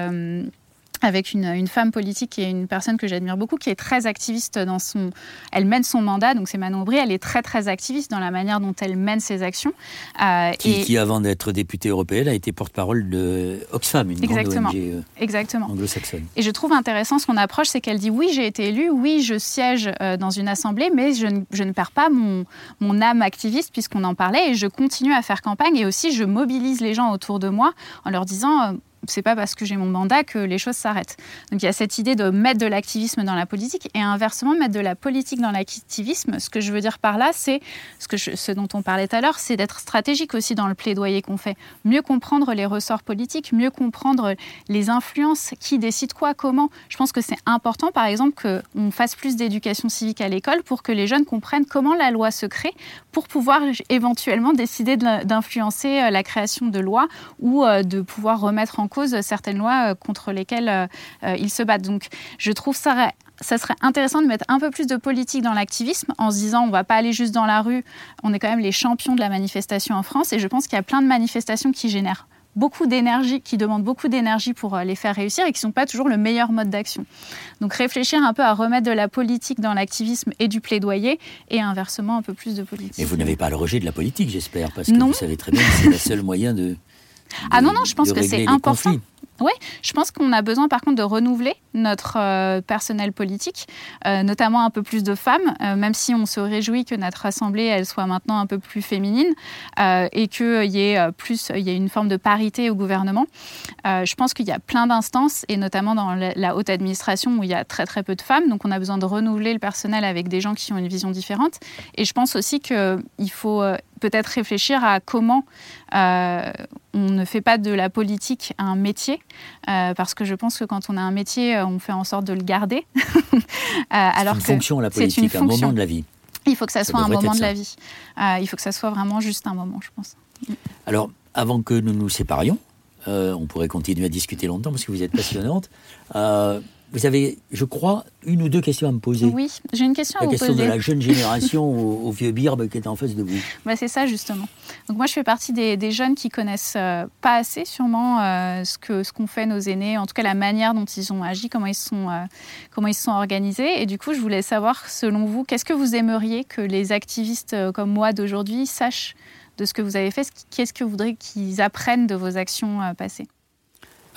avec une, une, femme politique et une personne que j'admire beaucoup, qui est très activiste dans son... Elle mène son mandat, donc c'est Manon Aubry, elle est très très activiste dans la manière dont elle mène ses actions. Euh, qui, et... qui, avant d'être députée européenne, a été porte-parole de Oxfam, une Exactement. grande ONG euh, Exactement. anglo-saxonne. Et je trouve intéressant son approche, c'est qu'elle dit oui, j'ai été élue, oui, je siège euh, dans une assemblée, mais je ne, je ne perds pas mon, mon âme activiste, puisqu'on en parlait, et je continue à faire campagne, et aussi je mobilise les gens autour de moi en leur disant c'est pas parce que j'ai mon mandat que les choses s'arrêtent. Donc il y a cette idée de mettre de l'activisme dans la politique et inversement mettre de la politique dans l'activisme. Ce que je veux dire par là, c'est ce, ce dont on parlait tout à l'heure, c'est d'être stratégique aussi dans le plaidoyer qu'on fait. Mieux comprendre les ressorts politiques, mieux comprendre les influences, qui décide quoi, comment. Je pense que c'est important, par exemple, qu'on fasse plus d'éducation civique à l'école pour que les jeunes comprennent comment la loi se crée pour pouvoir éventuellement décider d'influencer euh, la création de lois ou euh, de pouvoir remettre en cause certaines lois euh, contre lesquelles euh, euh, ils se battent. Donc je trouve ça ça serait intéressant de mettre un peu plus de politique dans l'activisme en se disant on va pas aller juste dans la rue, on est quand même les champions de la manifestation en France et je pense qu'il y a plein de manifestations qui génèrent beaucoup d'énergie, qui demandent beaucoup d'énergie pour les faire réussir et qui ne sont pas toujours le meilleur mode d'action. Donc réfléchir un peu à remettre de la politique dans l'activisme et du plaidoyer et inversement un peu plus de politique. Et vous n'avez pas le rejet de la politique, j'espère, parce que non. vous savez très bien que c'est le seul moyen de, ah non, non, je pense que c'est important. Oui, je pense qu'on a besoin par contre de renouveler notre euh, personnel politique, euh, notamment un peu plus de femmes, euh, même si on se réjouit que notre assemblée elle soit maintenant un peu plus féminine et qu'il y ait plus, il y ait une forme de parité au gouvernement. je pense qu'il y a plein d'instances et notamment dans la, la, haute administration où il y a très très peu de femmes, donc on a besoin de renouveler le personnel avec des gens qui ont une vision différente. Et je pense aussi qu'il faut peut-être réfléchir à comment euh, on ne fait pas de la politique un métier, euh, parce que je pense que quand on a un métier, euh, on fait en sorte de le garder. alors c'est une fonction, la politique, un moment de la vie. Il faut que ça, ça soit un moment de la vie. il faut que ça soit vraiment juste un moment, je pense. Alors, avant que nous nous séparions, on pourrait continuer à discuter longtemps parce que vous êtes passionnante. Vous avez, je crois, une ou deux questions à me poser. Oui, j'ai une question à la vous question poser. de la jeune génération au, au vieux birbe qui est en face de vous. Bah, c'est ça justement. Donc moi je fais partie des, des jeunes qui connaissent euh, pas assez sûrement euh, ce que ce qu'ont fait nos aînés, en tout cas la manière dont ils ont agi, comment ils sont euh, comment ils se sont organisés. Et du coup je voulais savoir selon vous qu'est-ce que vous aimeriez que les activistes comme moi d'aujourd'hui sachent de ce que vous avez fait, qu'est-ce que vous voudriez qu'ils apprennent de vos actions passées?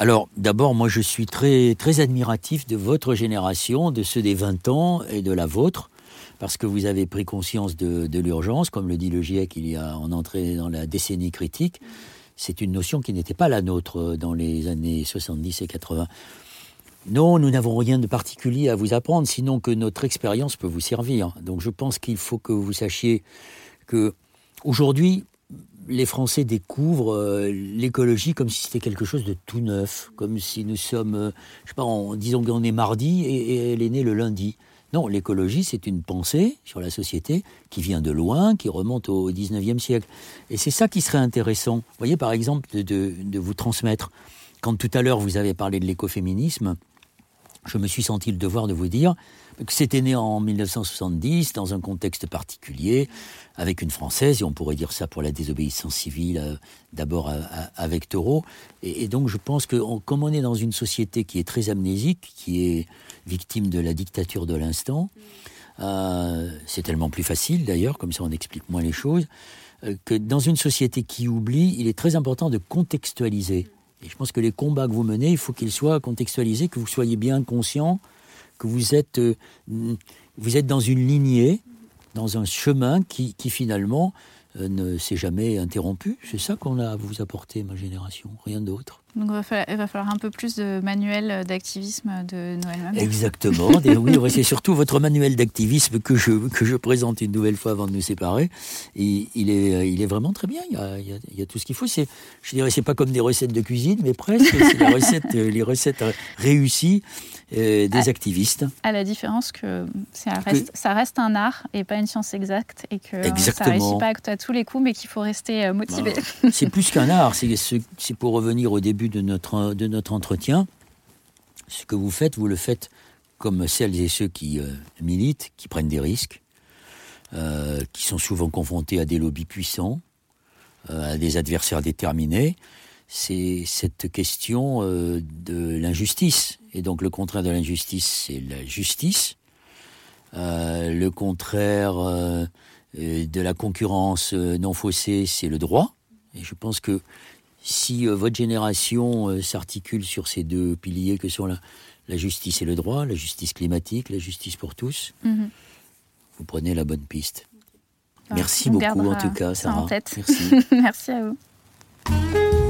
Alors, d'abord, moi, je suis très, admiratif de votre génération, de ceux des 20 ans et de la vôtre, parce que vous avez pris conscience de, l'urgence, comme le dit le GIEC, il y a en entrée dans la décennie critique. C'est une notion qui n'était pas la nôtre dans les années 70 et 80. Non, nous n'avons rien de particulier à vous apprendre, sinon que notre expérience peut vous servir. Donc, je pense qu'il faut que vous sachiez que aujourd'hui, les Français découvrent euh, l'écologie comme si c'était quelque chose de tout neuf, comme si nous sommes, euh, je sais pas, en disant qu'on est mardi et, elle est née le lundi. Non, l'écologie, c'est une pensée sur la société qui vient de loin, qui remonte au 19e siècle. Et c'est ça qui serait intéressant. Vous voyez, par exemple, de, vous transmettre. Quand tout à l'heure vous avez parlé de l'écoféminisme, je me suis senti le devoir de vous dire c'était né en 1970 dans un contexte particulier, avec une Française, et on pourrait dire ça pour la désobéissance civile, euh, d'abord euh, avec Taureau. Et, et, donc je pense que comme on est dans une société qui est très amnésique, qui est victime de la dictature de l'instant, euh, c'est tellement plus facile d'ailleurs, comme ça on explique moins les choses, euh, que dans une société qui oublie, il est très important de contextualiser. Et je pense que les combats que vous menez, il faut qu'ils soient contextualisés, que vous soyez bien conscient que vous êtes, euh, vous êtes dans une lignée, dans un chemin qui, qui finalement euh, ne s'est jamais interrompu. C'est ça qu'on a à vous apporter, ma génération, rien d'autre. Donc il va, falloir, il va, falloir, un peu plus de manuel d'activisme de Noël même. Exactement. Oui, c'est surtout votre manuel d'activisme que je, que je présente une nouvelle fois avant de nous séparer. Et il, est, il est vraiment très bien. Il y a, il y a, il y a tout ce qu'il faut. C'est, je dirais, c'est pas comme des recettes de cuisine, mais presque. C'est les recettes réussies euh, des à, activistes. À la différence que ça reste, que ça reste, un art et pas une science exacte et que Exactement. ça réussit pas à tous les coups, mais qu'il faut rester motivé. Voilà. C'est plus qu'un art. C'est, pour revenir au début de notre, de notre entretien. Ce que vous faites, vous le faites comme celles et ceux qui euh, militent, qui prennent des risques, euh, qui sont souvent confrontés à des lobbies puissants, euh, à des adversaires déterminés. C'est cette question euh, de l'injustice. Et donc le contraire de l'injustice, c'est la justice. Euh, le contraire euh, de la concurrence non faussée, c'est le droit. Et je pense que si euh, votre génération euh, s'articule sur ces deux piliers que sont la, la, justice et le droit, la justice climatique, la justice pour tous, mm -hmm. vous prenez la bonne piste. Ah, Merci beaucoup en tout cas, Sarah. En tête. Merci. Merci à vous.